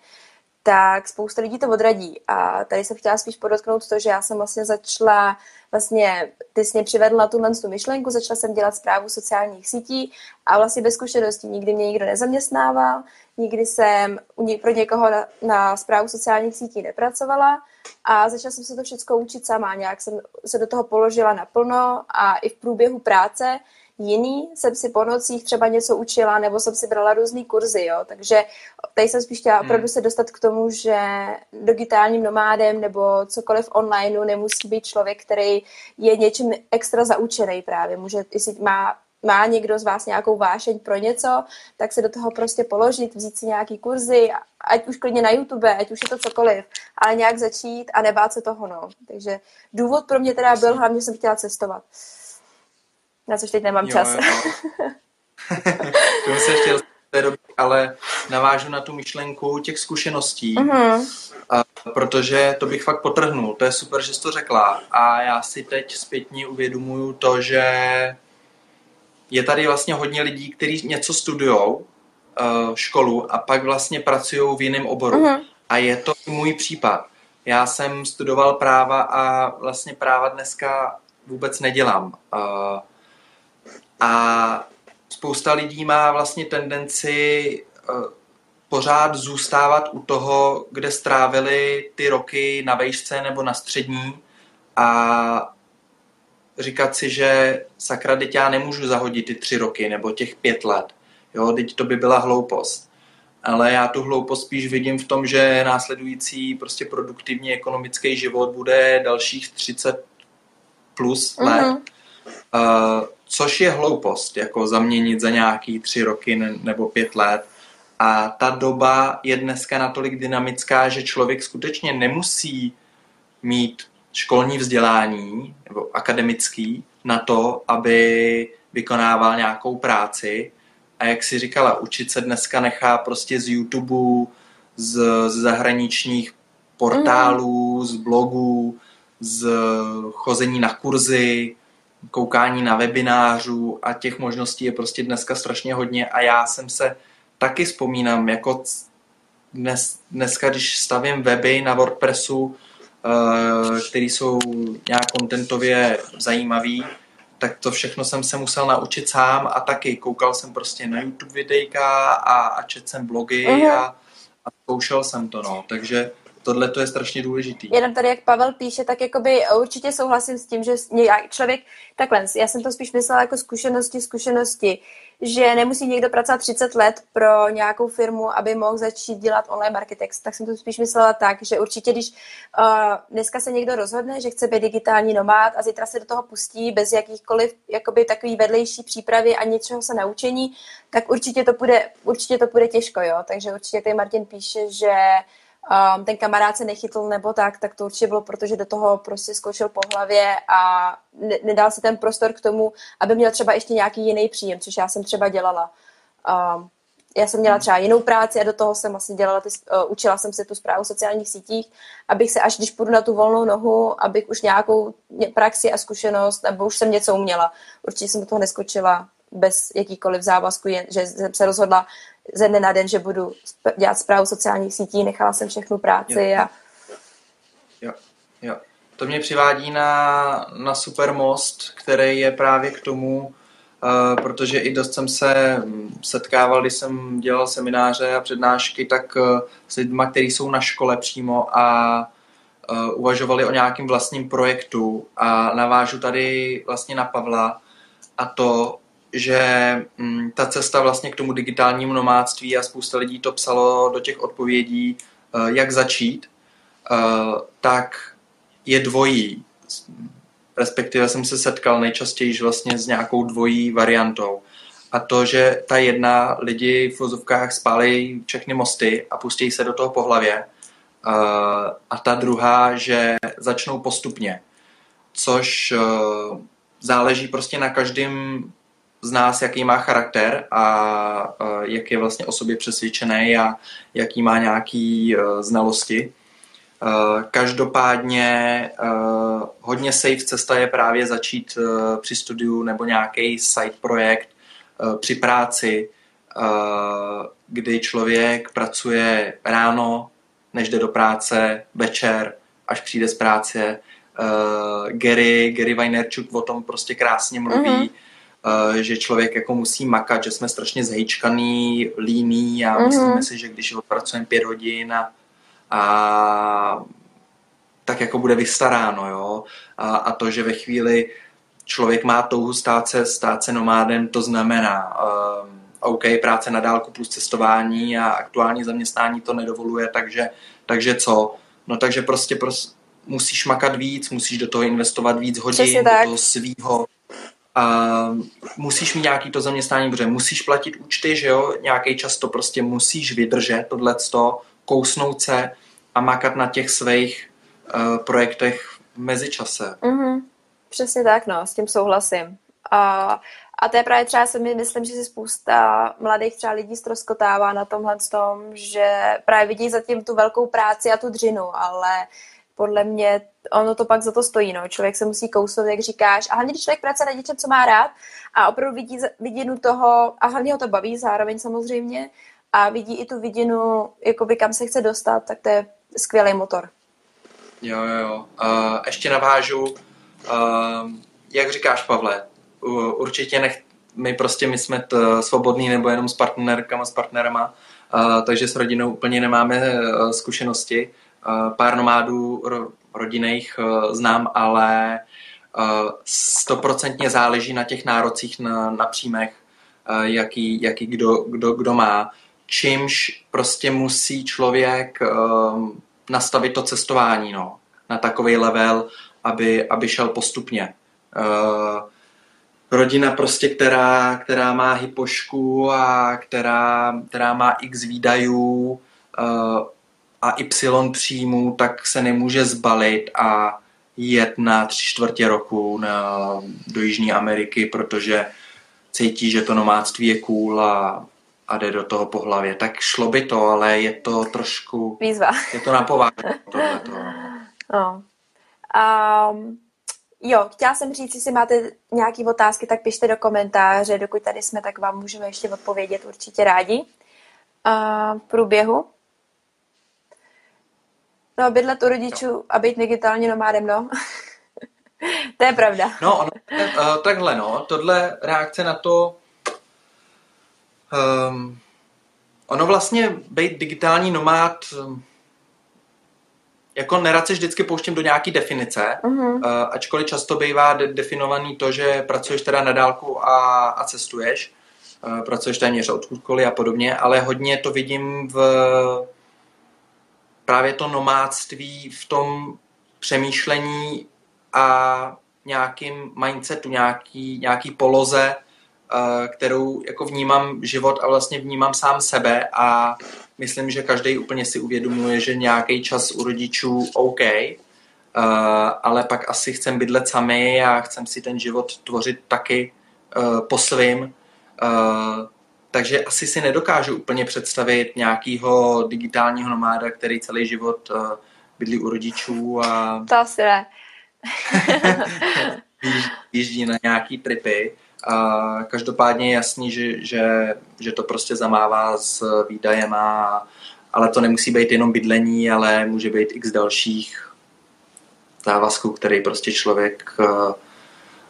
tak spousta lidí to odradí. A tady jsem chtěla spíš podotknout to, že já jsem vlastně začala, vlastně ty jsi mě přivedla tuhle tu myšlenku, začala jsem dělat zprávu sociálních sítí a vlastně bez zkušeností nikdy mě nikdo nezaměstnával, nikdy jsem pro někoho na, na zprávu sociálních sítí nepracovala a začala jsem se to všechno učit sama. Nějak jsem se do toho položila naplno a i v průběhu práce jiný jsem si po nocích třeba něco učila, nebo jsem si brala různý kurzy, jo. Takže tady jsem spíš chtěla hmm. opravdu se dostat k tomu, že digitálním nomádem nebo cokoliv online nemusí být člověk, který je něčím extra zaučený právě. Může, jestli má má někdo z vás nějakou vášeň pro něco, tak se do toho prostě položit, vzít si nějaký kurzy, ať už klidně na YouTube, ať už je to cokoliv, ale nějak začít a nebát se toho, no. Takže důvod pro mě teda byl hlavně, že jsem chtěla cestovat na což teď nemám jo, čas. Jo. to se chtěl ale navážu na tu myšlenku těch zkušeností, uh-huh. a, protože to bych fakt potrhnul. To je super, že jsi to řekla. A já si teď zpětně uvědomuju to, že je tady vlastně hodně lidí, kteří něco studují, uh, školu, a pak vlastně pracují v jiném oboru. Uh-huh. A je to můj případ. Já jsem studoval práva a vlastně práva dneska vůbec nedělám. Uh, a spousta lidí má vlastně tendenci eh, pořád zůstávat u toho, kde strávili ty roky na vejšce nebo na střední a říkat si, že sakra, teď já nemůžu zahodit ty tři roky nebo těch pět let. Jo, teď to by byla hloupost. Ale já tu hloupost spíš vidím v tom, že následující prostě produktivní ekonomický život bude dalších 30 plus let. Mm-hmm. Uh, což je hloupost, jako zaměnit za nějaký tři roky nebo pět let. A ta doba je dneska natolik dynamická, že člověk skutečně nemusí mít školní vzdělání nebo akademický na to, aby vykonával nějakou práci. A jak si říkala, učit se dneska nechá prostě z YouTube, z, z zahraničních portálů, z blogů, z chození na kurzy, koukání na webinářů a těch možností je prostě dneska strašně hodně a já jsem se taky vzpomínám, jako dnes, dneska, když stavím weby na WordPressu, eh, které jsou nějak kontentově zajímavý, tak to všechno jsem se musel naučit sám a taky koukal jsem prostě na YouTube videjka a, a četl jsem blogy uh-huh. a, a zkoušel jsem to, no. Takže tohle to je strašně důležitý. Jenom tady, jak Pavel píše, tak jakoby určitě souhlasím s tím, že člověk, takhle, já jsem to spíš myslela jako zkušenosti, zkušenosti, že nemusí někdo pracovat 30 let pro nějakou firmu, aby mohl začít dělat online marketing. Tak jsem to spíš myslela tak, že určitě, když uh, dneska se někdo rozhodne, že chce být digitální nomád a zítra se do toho pustí bez jakýchkoliv jakoby takový vedlejší přípravy a něčeho se naučení, tak určitě to bude, určitě to bude těžko, jo. Takže určitě tady Martin píše, že um, ten kamarád se nechytl nebo tak, tak to určitě bylo, protože do toho prostě skočil po hlavě a ne, nedal si ten prostor k tomu, aby měl třeba ještě nějaký jiný příjem, což já jsem třeba dělala. Um, já jsem měla třeba jinou práci a do toho jsem vlastně dělala, ty, uh, učila jsem se tu zprávu v sociálních sítích, abych se, až když půjdu na tu volnou nohu, abych už nějakou praxi a zkušenost, nebo už jsem něco uměla. Určitě jsem do toho neskočila bez jakýkoliv závazku, jen, že jsem se rozhodla, ze dne na den, že budu dělat zprávu sociálních sítí, nechala jsem všechnu práci jo. a... Jo, jo. To mě přivádí na, na super most, který je právě k tomu, uh, protože i dost jsem se setkával, když jsem dělal semináře a přednášky, tak uh, s lidmi, kteří jsou na škole přímo a uh, uvažovali o nějakém vlastním projektu a navážu tady vlastně na Pavla a to, že mm, ta cesta vlastně k tomu digitálnímu nomádství a spousta lidí to psalo do těch odpovědí, eh, jak začít, eh, tak je dvojí. Respektive jsem se setkal nejčastěji vlastně s nějakou dvojí variantou. A to, že ta jedna lidi v vozovkách spálí všechny mosty a pustí se do toho po hlavě. Eh, a ta druhá, že začnou postupně. Což záleží prostě na každém z nás, jaký má charakter a jak je vlastně o sobě přesvědčený a jaký má nějaký znalosti. Každopádně hodně safe cesta je právě začít při studiu nebo nějaký side projekt při práci, kdy člověk pracuje ráno, než jde do práce, večer, až přijde z práce. Gary, Gary Vaynerchuk o tom prostě krásně mluví, mm-hmm že člověk jako musí makat, že jsme strašně zhejčkaný, líný a mm-hmm. myslíme si, že když pracujeme pět hodin a, a tak jako bude vystaráno, jo. A, a to, že ve chvíli člověk má touhu stát se, stát se nomádem, to znamená um, OK, práce na dálku plus cestování a aktuální zaměstnání to nedovoluje, takže, takže co? No takže prostě, prostě musíš makat víc, musíš do toho investovat víc hodin, do toho svýho, a musíš mít nějaký to zaměstnání, protože musíš platit účty, že jo, nějaký čas to prostě musíš vydržet, tohleto, kousnout se a makat na těch svých uh, projektech v mezičase. Mm-hmm. Přesně tak, no, s tím souhlasím. A, a to je právě třeba, se mi myslím, že si spousta mladých třeba lidí ztroskotává na tomhle tom, že právě vidí zatím tu velkou práci a tu dřinu, ale podle mě ono to pak za to stojí. No. Člověk se musí kousnout, jak říkáš. A hlavně, když člověk pracuje na něčem, co má rád a opravdu vidí vidinu toho, a hlavně ho to baví zároveň samozřejmě, a vidí i tu vidinu, jakoby kam se chce dostat, tak to je skvělý motor. Jo, jo, jo. Uh, ještě navážu, uh, jak říkáš, Pavle, určitě nech, my prostě my jsme t, svobodní nebo jenom s partnerkama, s partnerama, uh, takže s rodinou úplně nemáme uh, zkušenosti. Uh, pár nomádů rodinných eh, znám, ale eh, stoprocentně záleží na těch nárocích na, na příjmech, eh, jaký, jaký kdo, kdo, kdo má. Čímž prostě musí člověk nastavit to cestování no, na takový level, aby, aby šel postupně. rodina prostě, která, která má hypošku a která, která má x výdajů, a Y příjmů, tak se nemůže zbalit a jet na tři čtvrtě roku na, do Jižní Ameriky, protože cítí, že to nomádství je cool a, a jde do toho po hlavě. Tak šlo by to, ale je to trošku... Výzva. Je to na tohleto. No. Um, jo, chtěla jsem říct, jestli máte nějaké otázky, tak pište do komentáře. Dokud tady jsme, tak vám můžeme ještě odpovědět určitě rádi. Uh, v průběhu. No, bydlet u rodičů a být digitálně nomádem, no. to je pravda. No, ono, uh, takhle, no. Tohle reakce na to... Um, ono vlastně být digitální nomád um, jako nerad se vždycky pouštím do nějaký definice, uh-huh. uh, ačkoliv často bývá de- definovaný to, že pracuješ teda na dálku a, a cestuješ, uh, pracuješ téměř odkudkoliv a podobně, ale hodně to vidím v právě to nomádství v tom přemýšlení a nějakým mindsetu, nějaký, nějaký poloze, eh, kterou jako vnímám život a vlastně vnímám sám sebe a myslím, že každý úplně si uvědomuje, že nějaký čas u rodičů OK, eh, ale pak asi chcem bydlet sami a chcem si ten život tvořit taky eh, po svým takže asi si nedokážu úplně představit nějakého digitálního nomáda, který celý život uh, bydlí u rodičů a... To asi ne. jíždí na nějaký tripy. A každopádně je jasný, že, že, že to prostě zamává s výdajem, a, ale to nemusí být jenom bydlení, ale může být x dalších závazků, který prostě člověk uh,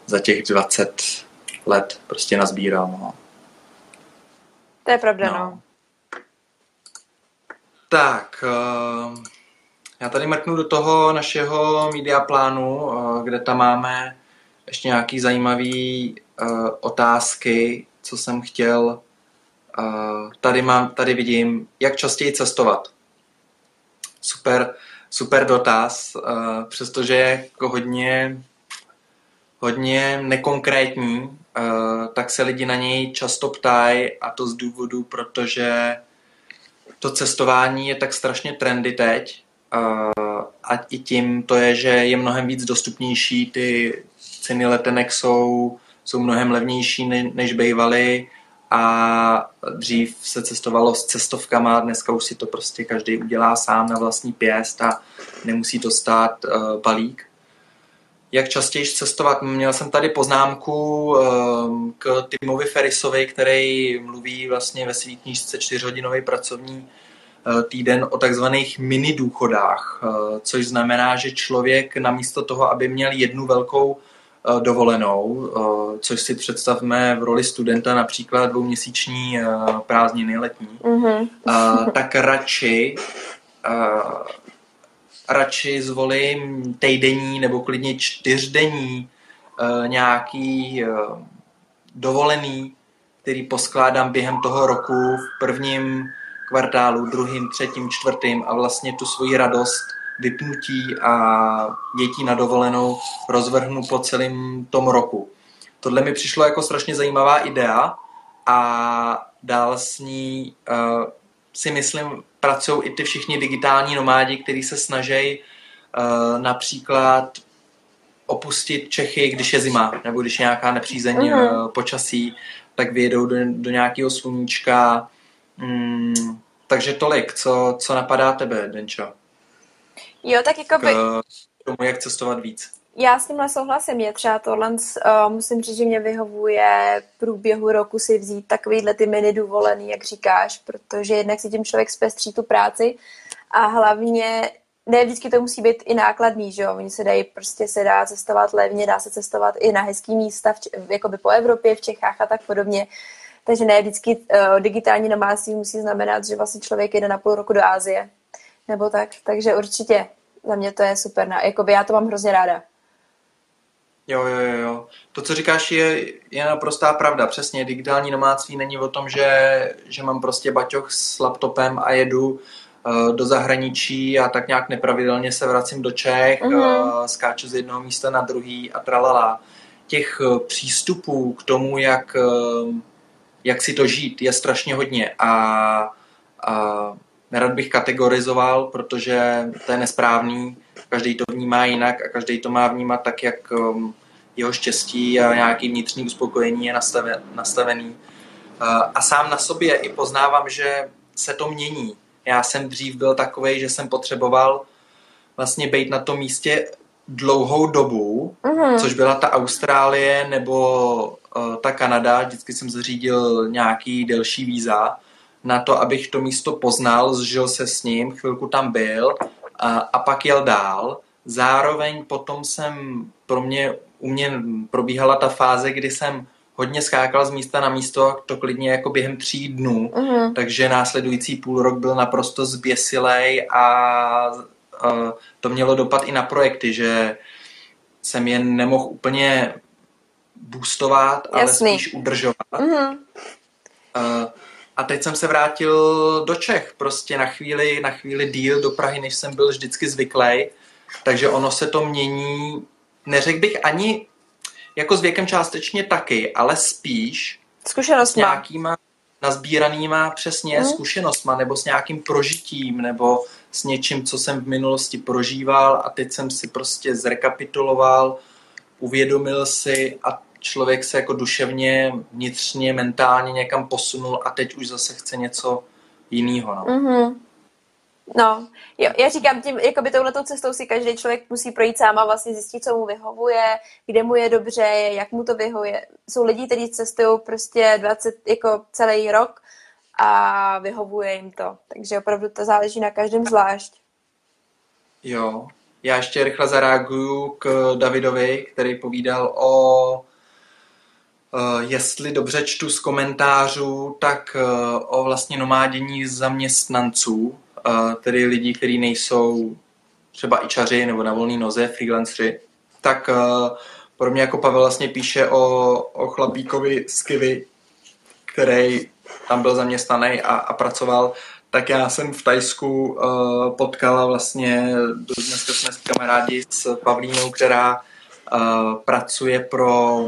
za těch 20 let prostě nazbíral. No. To je pravda, no. no. Tak, uh, já tady mrknu do toho našeho media plánu, uh, kde tam máme ještě nějaký zajímavý uh, otázky, co jsem chtěl. Uh, tady, mám, tady vidím, jak častěji cestovat. Super, super dotaz, přestože je jako hodně, hodně nekonkrétní, Eh, tak se lidi na něj často ptají a to z důvodu, protože to cestování je tak strašně trendy teď uh, a i tím to je, že je mnohem víc dostupnější, ty ceny letenek jsou jsou mnohem levnější, než bývaly a dřív se cestovalo s cestovkama, dneska už si to prostě každý udělá sám na vlastní pěst a nemusí to stát uh, balík. Jak častěji cestovat? Měl jsem tady poznámku um, k Timovi Ferrisovi, který mluví vlastně ve své knížce čtyřhodinový pracovní uh, týden o takzvaných mini důchodách, uh, což znamená, že člověk namísto toho, aby měl jednu velkou Eh, dovolenou, eh, což si představme v roli studenta například dvouměsíční eh, prázdniny letní, mm-hmm. tak radši radši zvolím týdenní nebo klidně čtyřdenní nějaký dovolený, který poskládám během toho roku v prvním kvartálu, druhým, třetím, čtvrtým a vlastně tu svoji radost vypnutí a dětí na dovolenou rozvrhnu po celém tom roku. Tohle mi přišlo jako strašně zajímavá idea a dál s ní uh, si myslím pracují i ty všichni digitální nomádi, kteří se snaží uh, například opustit Čechy, když je zima, nebo když je nějaká nepřízeň uh, počasí, tak vyjedou do, do nějakého sluníčka. Mm, takže tolik, co, co napadá tebe, Denčo? Jo, tak jako by... K tomu, jak cestovat víc. Já s tímhle souhlasím. Je třeba tohle, uh, musím říct, že mě vyhovuje průběhu roku si vzít takovýhle ty mini dovolený, jak říkáš, protože jednak si tím člověk zpestří tu práci a hlavně ne vždycky to musí být i nákladný, že jo? Oni se dají, prostě se dá cestovat levně, dá se cestovat i na hezký místa, v, jakoby po Evropě, v Čechách a tak podobně. Takže ne vždycky uh, digitální nomádství musí znamenat, že vlastně člověk jde na půl roku do Ázie nebo tak, takže určitě za mě to je super, jakoby já to mám hrozně ráda. Jo, jo, jo. To, co říkáš, je, je naprostá pravda. Přesně, digitální nomádství není o tom, že, že mám prostě baťoch s laptopem a jedu uh, do zahraničí a tak nějak nepravidelně se vracím do Čech, mm-hmm. uh, skáču z jednoho místa na druhý a tralala. Těch uh, přístupů k tomu, jak, uh, jak si to žít, je strašně hodně a, a nerad bych kategorizoval, protože to je nesprávný, každý to vnímá jinak a každý to má vnímat tak, jak um, jeho štěstí a nějaký vnitřní uspokojení je nastavený. A sám na sobě i poznávám, že se to mění. Já jsem dřív byl takový, že jsem potřeboval vlastně být na tom místě dlouhou dobu, uh-huh. což byla ta Austrálie nebo uh, ta Kanada. Vždycky jsem zřídil nějaký delší víza na to, abych to místo poznal, zžil se s ním, chvilku tam byl a, a pak jel dál. Zároveň potom jsem, pro mě, u mě probíhala ta fáze, kdy jsem hodně skákal z místa na místo, to klidně jako během tří dnů, uh-huh. takže následující půl rok byl naprosto zběsilej a, a to mělo dopad i na projekty, že jsem je nemohl úplně boostovat, ale Jasný. spíš udržovat. Uh-huh. Uh, a teď jsem se vrátil do Čech, prostě na chvíli, na chvíli díl do Prahy, než jsem byl vždycky zvyklý. Takže ono se to mění, neřekl bych ani jako s věkem částečně taky, ale spíš s nějakýma nazbíranýma přesně hmm. zkušenostma nebo s nějakým prožitím nebo s něčím, co jsem v minulosti prožíval a teď jsem si prostě zrekapituloval, uvědomil si a člověk se jako duševně, vnitřně, mentálně někam posunul a teď už zase chce něco jiného. No. Mm-hmm. No, jo, já říkám, tím, jakoby touhletou cestou si každý člověk musí projít sám a vlastně zjistit, co mu vyhovuje, kde mu je dobře, jak mu to vyhovuje. Jsou lidi, kteří cestují prostě 20, jako celý rok a vyhovuje jim to. Takže opravdu to záleží na každém zvlášť. Jo, já ještě rychle zareaguju k Davidovi, který povídal o jestli dobře čtu z komentářů, tak eh, o vlastně nomádění zaměstnanců, eh, tedy lidí, kteří nejsou třeba ičaři nebo na volné noze, freelanceri, tak pro mě jako Pavel vlastně píše o, o chlapíkovi z Kivy, který tam byl zaměstnaný a, a pracoval, tak já jsem v Tajsku uh, potkala vlastně, dneska jsme kamarádi s Pavlínou, která uh, pracuje pro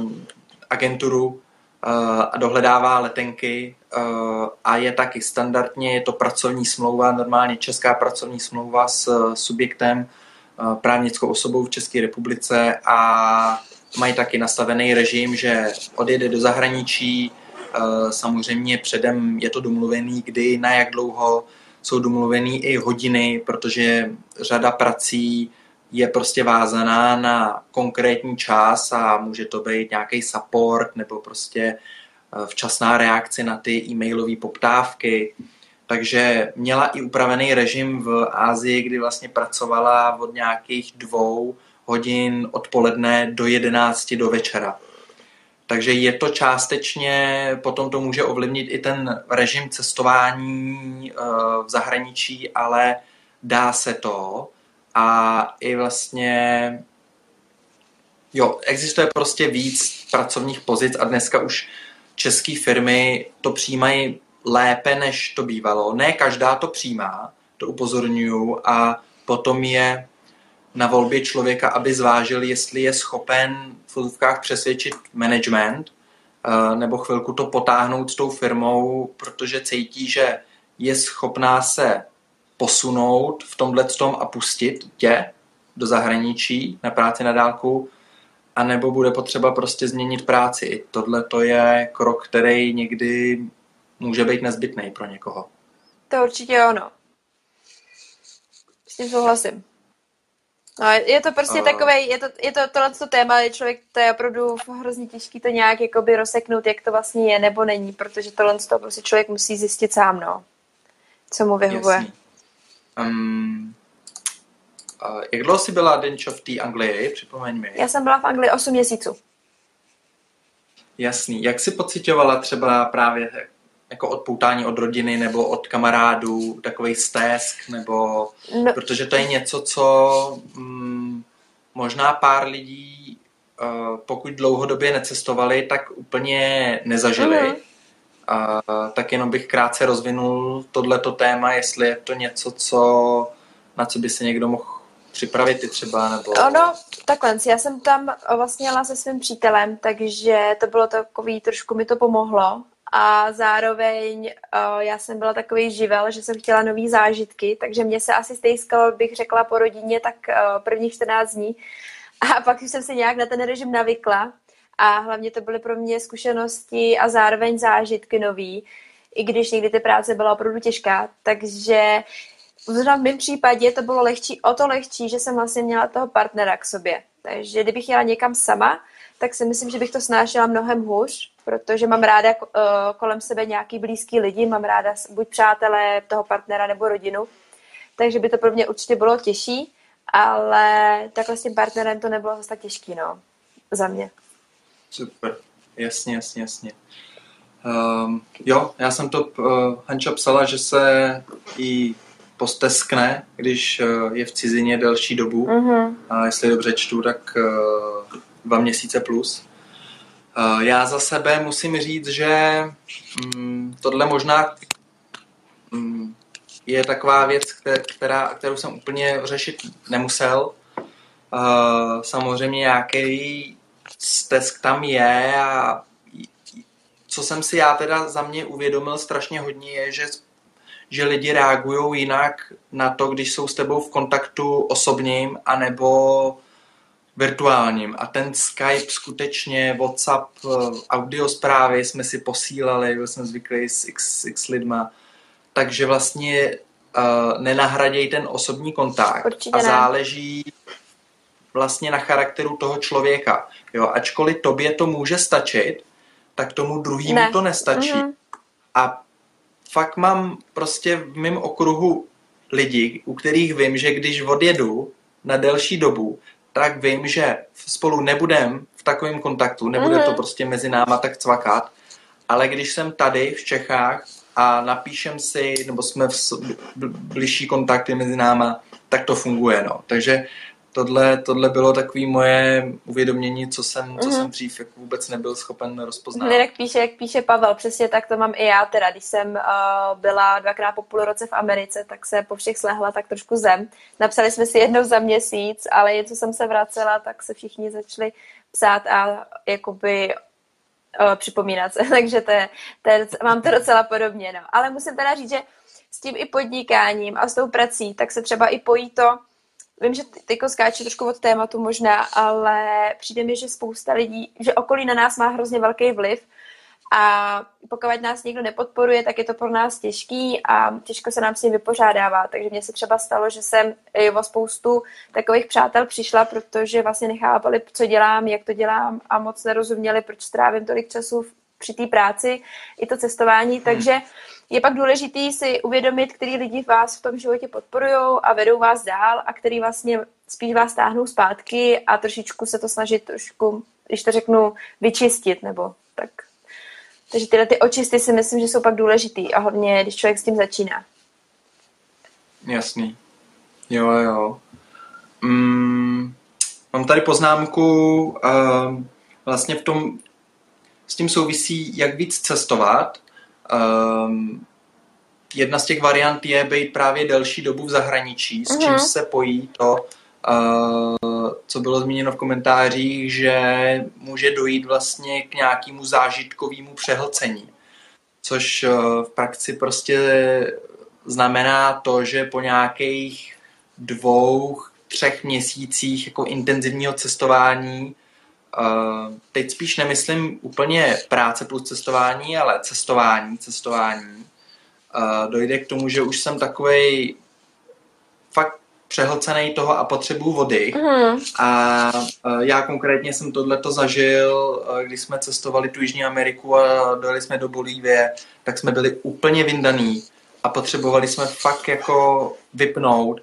agenturu a dohledává letenky uh, a je taky standardně, je to pracovní smlouva, normálně česká pracovní smlouva s subjektem, uh, právnickou osobou v České republice a mají taky nastavený režim, že odjede do zahraničí, eh, samozřejmě předem je to domluvený, kdy, na jak dlouho, jsou domluvený i hodiny, protože řada prací je prostě vázaná na konkrétní čas a může to být nějaký support nebo prostě eh, včasná reakce na ty e-mailové poptávky. Takže měla i upravený režim v Ázii, kdy vlastně pracovala od nějakých dvou hodin odpoledne do 11 do večera. Takže je to částečně, potom to může ovlivnit i ten režim cestování eh, v zahraničí, ale dá se to. A i vlastně, jo, existuje prostě víc pracovních pozic a dneska už české firmy to přijímají lépe, než to bývalo. Ne každá to přijímá, to upozorňuju, a potom je na volbě člověka, aby zvážil, jestli je schopen v fotovkách přesvědčit management eh, nebo chvilku to potáhnout s tou firmou, protože cítí, že je schopná se posunout v tomhle tom a pustit tě do zahraničí na práci na dálku, anebo bude potřeba prostě změnit práci. Tohle to je krok, který někdy může být nezbytný pro někoho. To určitě ono. S tím souhlasím. No, je to prostě uh, takové, je to, je to tohle to téma, je člověk, to je opravdu hrozně těžký to nějak jakoby rozseknout, jak to vlastně je nebo není, protože tohle to prostě člověk musí zjistit sám, no. Co mu vyhovuje. Um, uh, jak dlouho jsi byla Denčo v té Anglii, připomeň mi? Já jsem byla v Anglii 8 měsíců. Jasný. Jak jsi pocitovala třeba právě jako odpoutání od rodiny nebo od kamarádů, takový stesk, nebo no. protože to je něco, co mm, možná pár lidí, uh, pokud dlouhodobě necestovali, tak úplně nezažili. Mm. Uh, tak jenom bych krátce rozvinul tohleto téma, jestli je to něco, co, na co by se někdo mohl připravit i třeba, nebo... Ono, takhle, já jsem tam vlastně jela se svým přítelem, takže to bylo takový, trošku mi to pomohlo, a zároveň uh, já jsem byla takový živel, že jsem chtěla nové zážitky, takže mě se asi stejskalo, bych řekla po rodině, tak uh, prvních 14 dní. A pak už jsem se nějak na ten režim navykla a hlavně to byly pro mě zkušenosti a zároveň zážitky nový, i když někdy ty práce byla opravdu těžká, takže v mém případě to bylo lehčí, o to lehčí, že jsem vlastně měla toho partnera k sobě. Takže kdybych jela někam sama, tak si myslím, že bych to snášela mnohem hůř, protože mám ráda uh, kolem sebe nějaký blízký lidi, mám ráda buď přátelé toho partnera nebo rodinu, takže by to pro mě určitě bylo těžší, ale takhle s tím partnerem to nebylo zase tak těžký, no, za mě. Super, jasně, jasně, jasně. Um, jo, já jsem to uh, Hanča psala, že se jí posteskne, když uh, je v cizině delší dobu. Mm-hmm. A jestli dobře čtu, tak uh, dva měsíce plus. Eh, já za sebe musím říct, že mm, tohle možná mm, je taková věc, která, kterou jsem úplně řešit nemusel. Eh, samozřejmě nějaký stesk tam je a co jsem si já teda za mě uvědomil strašně hodně je, že, že lidi reagují jinak na to, když jsou s tebou v kontaktu osobním, anebo virtuálním. A ten Skype skutečně, WhatsApp, audio zprávy jsme si posílali, byl jsem zvyklý s x, x lidma. Takže vlastně uh, nenahraděj ten osobní kontakt Určitě a záleží vlastně na charakteru toho člověka. Jo, ačkoliv tobě to může stačit, tak tomu druhému ne. to nestačí. Mm-hmm. A fakt mám prostě v mém okruhu lidi, u kterých vím, že když odjedu na delší dobu, tak vím, že spolu nebudem v takovém kontaktu, nebude mm-hmm. to prostě mezi náma tak cvakat, ale když jsem tady v Čechách a napíšem si, nebo jsme v bližší kontakty mezi náma, tak to funguje, no. Takže tohle, tohle bylo takové moje uvědomění, co jsem, co mm-hmm. jsem dřív jako vůbec nebyl schopen rozpoznat. Ne, jak píše, jak píše Pavel, přesně tak to mám i já teda. Když jsem uh, byla dvakrát po půl roce v Americe, tak se po všech slehla tak trošku zem. Napsali jsme si jednou za měsíc, ale jen co jsem se vracela, tak se všichni začali psát a jakoby uh, připomínat se. Takže to je, to je, mám to docela podobně. No. Ale musím teda říct, že s tím i podnikáním a s tou prací, tak se třeba i pojí to, vím, že teďko skáče trošku od tématu možná, ale přijde mi, že spousta lidí, že okolí na nás má hrozně velký vliv a pokud nás někdo nepodporuje, tak je to pro nás těžký a těžko se nám s ním vypořádává. Takže mně se třeba stalo, že jsem o spoustu takových přátel přišla, protože vlastně nechápali, co dělám, jak to dělám a moc nerozuměli, proč strávím tolik času při té práci i to cestování. Hmm. Takže je pak důležitý si uvědomit, který lidi vás v tom životě podporují a vedou vás dál a který vlastně spíš vás táhnou zpátky a trošičku se to snažit trošku, když to řeknu, vyčistit nebo tak takže tyhle ty očisty si myslím, že jsou pak důležitý a hodně, když člověk s tím začíná. Jasný. Jo, jo. Mm, mám tady poznámku, uh, vlastně v tom, s tím souvisí, jak víc cestovat. Um, jedna z těch variant je být právě delší dobu v zahraničí, s čím mhm. se pojí to, co bylo zmíněno v komentářích, že může dojít vlastně k nějakému zážitkovému přehlcení. Což eh, v praxi prostě znamená to, že po nějakých dvou, třech měsících jako intenzivního cestování, teď spíš nemyslím úplně práce plus cestování, ale cestování, cestování, eh, dojde k tomu, že už jsem takovej fakt přehlcený toho a potřebuju vody. Mm. A já konkrétně jsem tohleto zažil, když jsme cestovali tu Jižní Ameriku a dojeli jsme do Bolívie, tak jsme byli úplně vyndaný a potřebovali jsme fakt jako vypnout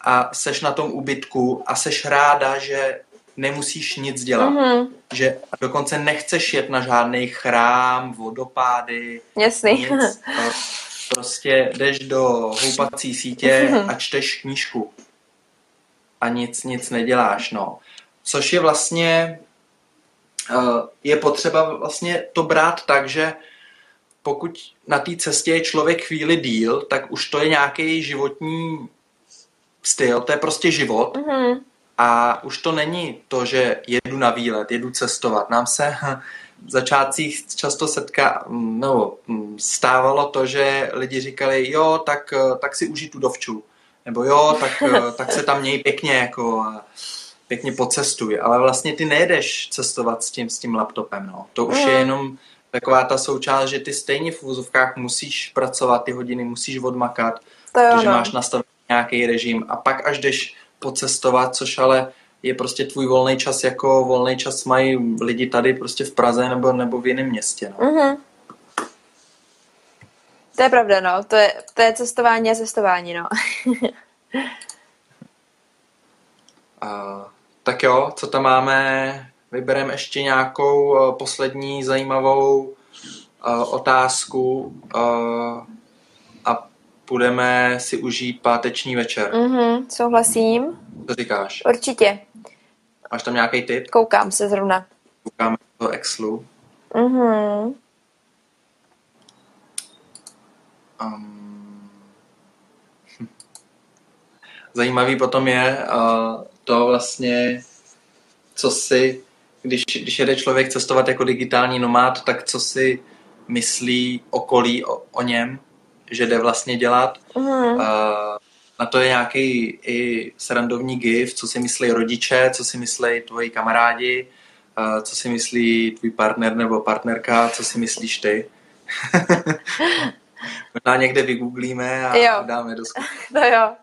a seš na tom ubytku a seš ráda, že nemusíš nic dělat. Mm-hmm. Že dokonce nechceš jet na žádný chrám, vodopády. Jasný. Nic. Prostě jdeš do houpací sítě a čteš knížku. A nic, nic neděláš, no. Což je vlastně, eh, je potřeba vlastně to brát tak, že pokud na té cestě je člověk chvíli díl, tak už to je nějaký životní styl, to je prostě život. Mm-hmm. A už to není to, že jedu na výlet, jedu cestovat. Nám se v začátcích často setká, no, stávalo to, že lidi říkali, jo, tak, tak si užij tu dovču. Nebo jo, tak, tak se tam měj pěkně, jako pěkně pocestuj. Ale vlastně ty nejedeš cestovat s tím, s tím laptopem, no. To už je mm. jenom taková ta součást, že ty stejně v úzovkách musíš pracovat ty hodiny, musíš odmakat, to protože no. máš nastavený nějaký režim a pak až jdeš pocestovat, což ale je prostě tvůj volný čas, jako volný čas mají lidi tady prostě v Praze nebo, nebo v jiném městě. No. Mm-hmm. To je pravda, no. To je, to je cestování a cestování, no. a, tak jo, co tam máme? Vybereme ještě nějakou uh, poslední zajímavou uh, otázku uh, a půjdeme si užít páteční večer. Mm-hmm, souhlasím. Co říkáš? Určitě. Máš tam nějaký tip? Koukám se zrovna. Koukáme do Excelu. Mhm. Um, zajímavý potom je uh, to vlastně, co si, když, když jede člověk cestovat jako digitální nomád, tak co si myslí okolí o, o něm, že jde vlastně dělat. Mm. Na to je nějaký i srandovní gif, co si myslí rodiče, co si myslí tvoji kamarádi, uh, co si myslí tvůj partner nebo partnerka, co si myslíš ty. Možná někde vygooglíme a jo. dáme do. No jo.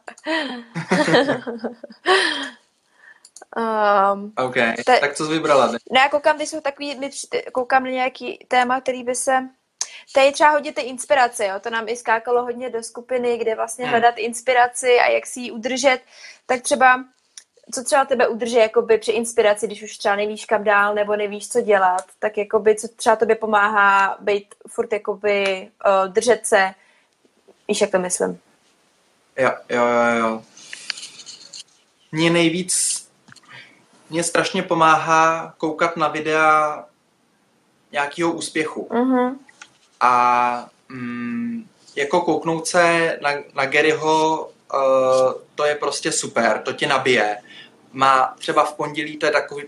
um, OK, te, tak co jsi vybrala? Ne? No já koukám, ty jsou takový, koukám na nějaký téma, který by se Tady třeba hodně ty inspirace, jo? to nám i skákalo hodně do skupiny, kde vlastně hmm. hledat inspiraci a jak si ji udržet, tak třeba co třeba tebe udrží jakoby při inspiraci, když už třeba nevíš kam dál nebo nevíš, co dělat, tak jakoby, co třeba tobě pomáhá být furt jakoby uh, držet se, víš, jak to myslím? Jo, jo, jo, jo. Mně nejvíc, mě strašně pomáhá koukat na videa nějakého úspěchu. Mm-hmm. A mm, jako kouknout se na, na Garyho, uh, to je prostě super, to tě nabije má třeba v pondělí, to je takový,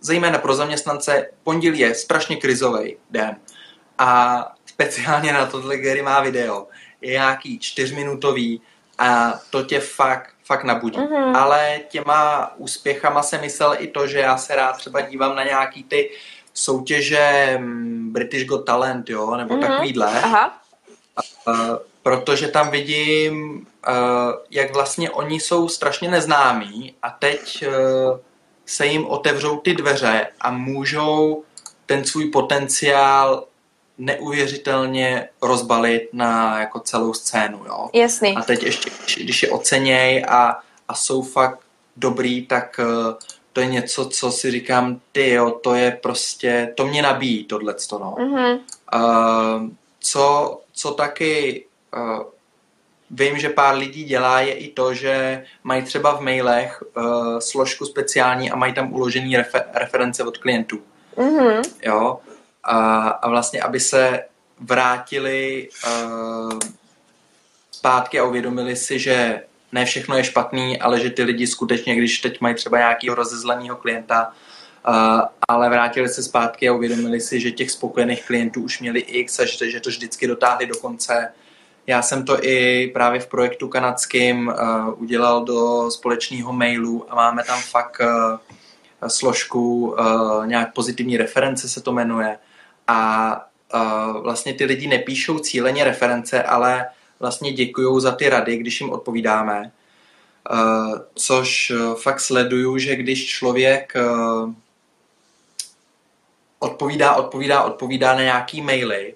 zejména pro zaměstnance, pondělí je strašně krizový den. A speciálně na tohle Gary má video. Je nějaký čtyřminutový a to tě fakt, fakt nabudí. Mm-hmm. Ale těma úspěchama jsem myslel i to, že já se rád třeba dívám na nějaký ty soutěže mm, British Got Talent, jo, nebo mm-hmm. takovýhle. Aha. Uh, protože tam vidím, uh, jak vlastně oni jsou strašně neznámí a teď uh, se jim otevřou ty dveře a můžou ten svůj potenciál neuvěřitelně rozbalit na jako celou scénu, jo. Jasný. A teď ještě, když je oceněj a, a jsou fakt dobrý, tak uh, to je něco, co si říkám, ty jo, to je prostě, to mě nabíjí tohleto, no. Mm-hmm. Uh, co, co taky uh, vím, že pár lidí dělá, je i to, že mají třeba v mailech uh, složku speciální a mají tam uložený refer- reference od klientů. Mm-hmm. Jo? A, a vlastně, aby se vrátili uh, zpátky a uvědomili si, že ne všechno je špatný, ale že ty lidi skutečně, když teď mají třeba nějakého rozezleného klienta, uh, ale vrátili se zpátky a uvědomili si, že těch spokojených klientů už měli x a že, že to vždycky dotáhli do konce. Já jsem to i právě v projektu kanadským uh, udělal do společného mailu a máme tam fakt uh, složku, uh, nějak pozitivní reference se to jmenuje. A uh, vlastně ty lidi nepíšou cíleně reference, ale vlastně děkují za ty rady, když jim odpovídáme. Uh, což fakt sleduju, že když člověk uh, odpovídá, odpovídá, odpovídá na nějaký maily,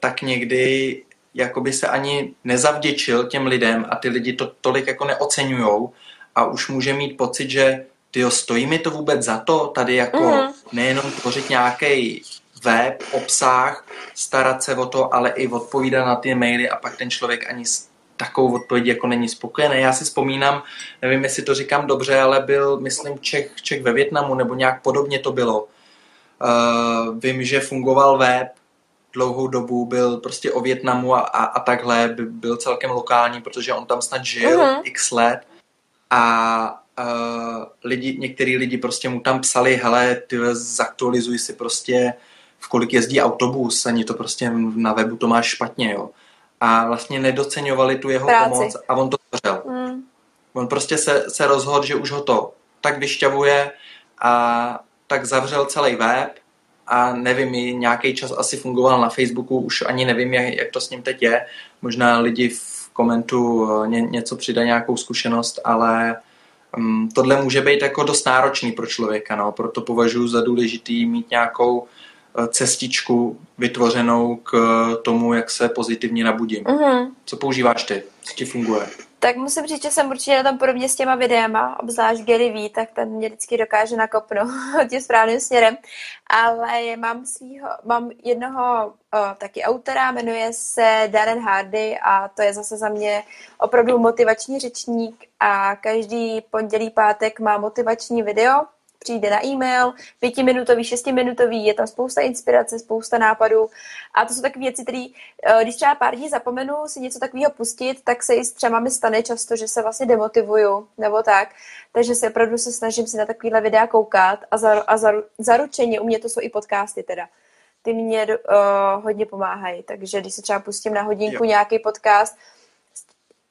tak někdy jakoby se ani nezavděčil těm lidem a ty lidi to tolik jako neocenujou a už může mít pocit, že tyjo, stojí mi to vůbec za to tady jako mm. nejenom tvořit nějaký web, obsah, starat se o to, ale i odpovídat na ty maily a pak ten člověk ani s takovou odpovědí jako není spokojený. Já si vzpomínám, nevím, jestli to říkám dobře, ale byl, myslím, Čech, Čech ve Větnamu, nebo nějak podobně to bylo. Uh, vím, že fungoval web, dlouhou dobu byl prostě o Větnamu a, a, a takhle, by, byl celkem lokální, protože on tam snad žil uh-huh. x let a uh, lidi, některý lidi prostě mu tam psali, hele, ty zaktualizuj si prostě v kolik jezdí autobus, ani to prostě na webu to máš špatně, jo. A vlastně nedoceňovali tu jeho Práci. pomoc a on to zavřel. Mm. On prostě se, se rozhodl, že už ho to tak vyšťavuje a tak zavřel celý web a nevím, nějaký čas asi fungoval na Facebooku, už ani nevím, jak, jak to s ním teď je. Možná lidi v komentu eh, ně, něco přidají nějakou zkušenost, ale um, tohle může být jako dost náročný pro člověka, no, proto považuji za důležitý mít nějakou cestičku vytvořenou k tomu, jak se pozitivně nabudím. Mm-hmm. Co používáš ty? Co ti funguje? Tak musím říct, že jsem určitě na tom podobně s těma videama, obzvlášť Gary V, tak ten mě vždycky dokáže nakopnout tím správným směrem. Ale mám svýho, mám jednoho o, taky autora, jmenuje se Darren Hardy a to je zase za mě opravdu motivační řečník a každý pondělí, pátek má motivační video, přijde na e-mail, pětiminutový, šestiminutový, je tam spousta inspirace, spousta nápadů a to jsou takové věci, které, eh, když třeba pár dní zapomenu si něco takového pustit, tak se i s třeba mi stane často, že se vlastně demotivuju nebo tak, takže se opravdu se snažím si na takovéhle videa koukat a, za, a za, zaručeně u mě to jsou i podcasty teda ty mě uh, hodně pomáhají. Takže když se třeba pustím na hodinku jo. nějaký podcast,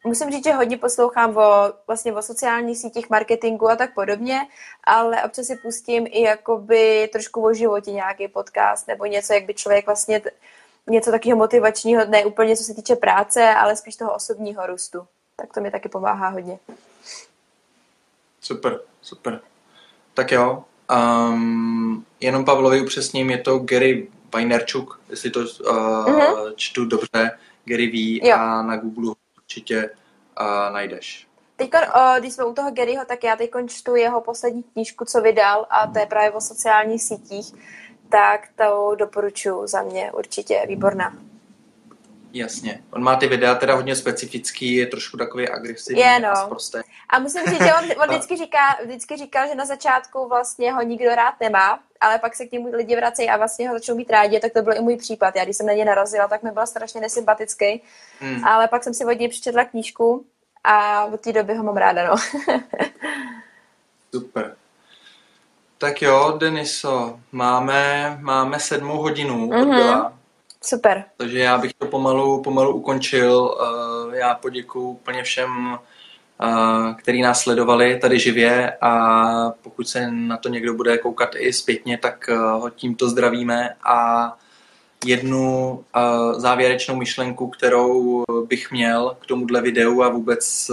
musím říct, že hodně poslouchám o, vlastně o sociálních sítích, marketingu a tak podobně, ale občas si pustím i jakoby trošku o životě nějaký podcast nebo něco, jak by člověk vlastně něco takového motivačního, ne úplně co se týče práce, ale spíš toho osobního růstu. Tak to mi taky pomáhá hodně. Super, super. Tak jo, um, jenom Pavlovi upřesním, je to Gary Vaynerchuk, jestli to uh, mm-hmm. čtu dobře, Gary V jo. a na Google určitě uh, najdeš. Teď, když jsme u toho Garyho, tak já teď čtu jeho poslední knížku, co vydal, a to je právě o sociálních sítích, tak to doporučuji za mě určitě, výborná. Jasně. On má ty videa teda hodně specifický, je trošku takový agresivní je, no. a prostě. A musím říct, že on, on vždycky, říká, vždycky říkal, že na začátku vlastně ho nikdo rád nemá, ale pak se k němu lidi vracejí a vlastně ho začnou mít rádi, tak to byl i můj případ. Já když jsem na ně narazila, tak mi byl strašně nesympatický, hmm. ale pak jsem si od něj přečetla knížku a od té doby ho mám ráda, no. Super. Tak jo, Deniso, máme, máme sedmou hodinu mm-hmm. Super. Takže já bych to pomalu, pomalu ukončil. Eh, já poděkuji úplně všem který nás sledovali tady živě a pokud se na to někdo bude koukat i zpětně, tak ho tímto zdravíme a jednu závěrečnou myšlenku, kterou bych měl k tomuhle videu a vůbec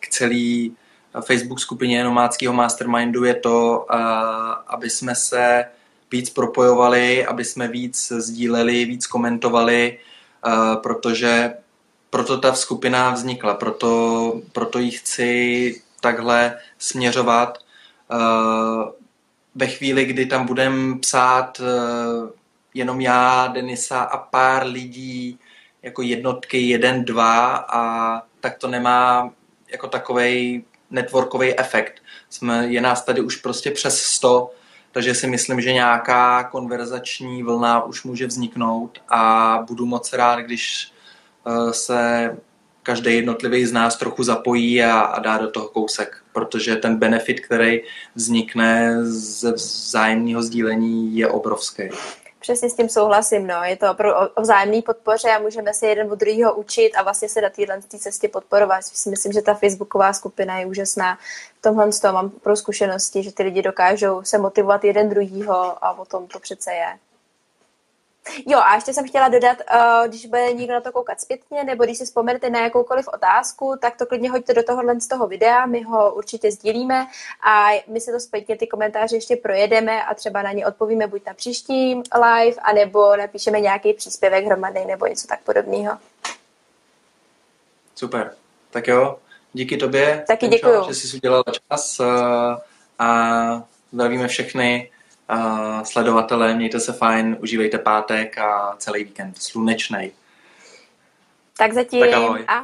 k celý Facebook skupině nomádského mastermindu je to, aby jsme se víc propojovali, aby jsme víc sdíleli, víc komentovali, protože proto ta skupina vznikla, proto, proto ji chci takhle směřovat. Ve chvíli, kdy tam budeme psát jenom já, Denisa a pár lidí, jako jednotky, jeden, dva, a tak to nemá jako takový networkový efekt. Jsme, je nás tady už prostě přes 100, takže si myslím, že nějaká konverzační vlna už může vzniknout a budu moc rád, když se každý jednotlivý z nás trochu zapojí a, a dá do toho kousek, protože ten benefit, který vznikne ze vzájemného sdílení, je obrovský. Přesně s tím souhlasím, no. Je to opravdu o vzájemné podpoře a můžeme se jeden od druhého učit a vlastně se na téhle cestě podporovat. Myslím, že ta facebooková skupina je úžasná. V tomhle z toho mám pro zkušenosti, že ty lidi dokážou se motivovat jeden druhýho a o tom to přece je. Jo, a ještě jsem chtěla dodat, uh, když bude někdo na to koukat zpětně, nebo když si vzpomenete na jakoukoliv otázku, tak to klidně hoďte do tohohle z toho videa, my ho určitě sdílíme a my si to zpětně ty komentáře ještě projedeme a třeba na ně odpovíme buď na příštím live, anebo napíšeme nějaký příspěvek hromadný nebo něco tak podobného. Super. Tak jo, díky tobě. Taky děkuju. Že jsi udělala čas uh, a zdravíme všechny uh, sledovatele, mějte se fajn, užívejte pátek a celý víkend slunečný. Tak zatím. Tak ahoj. A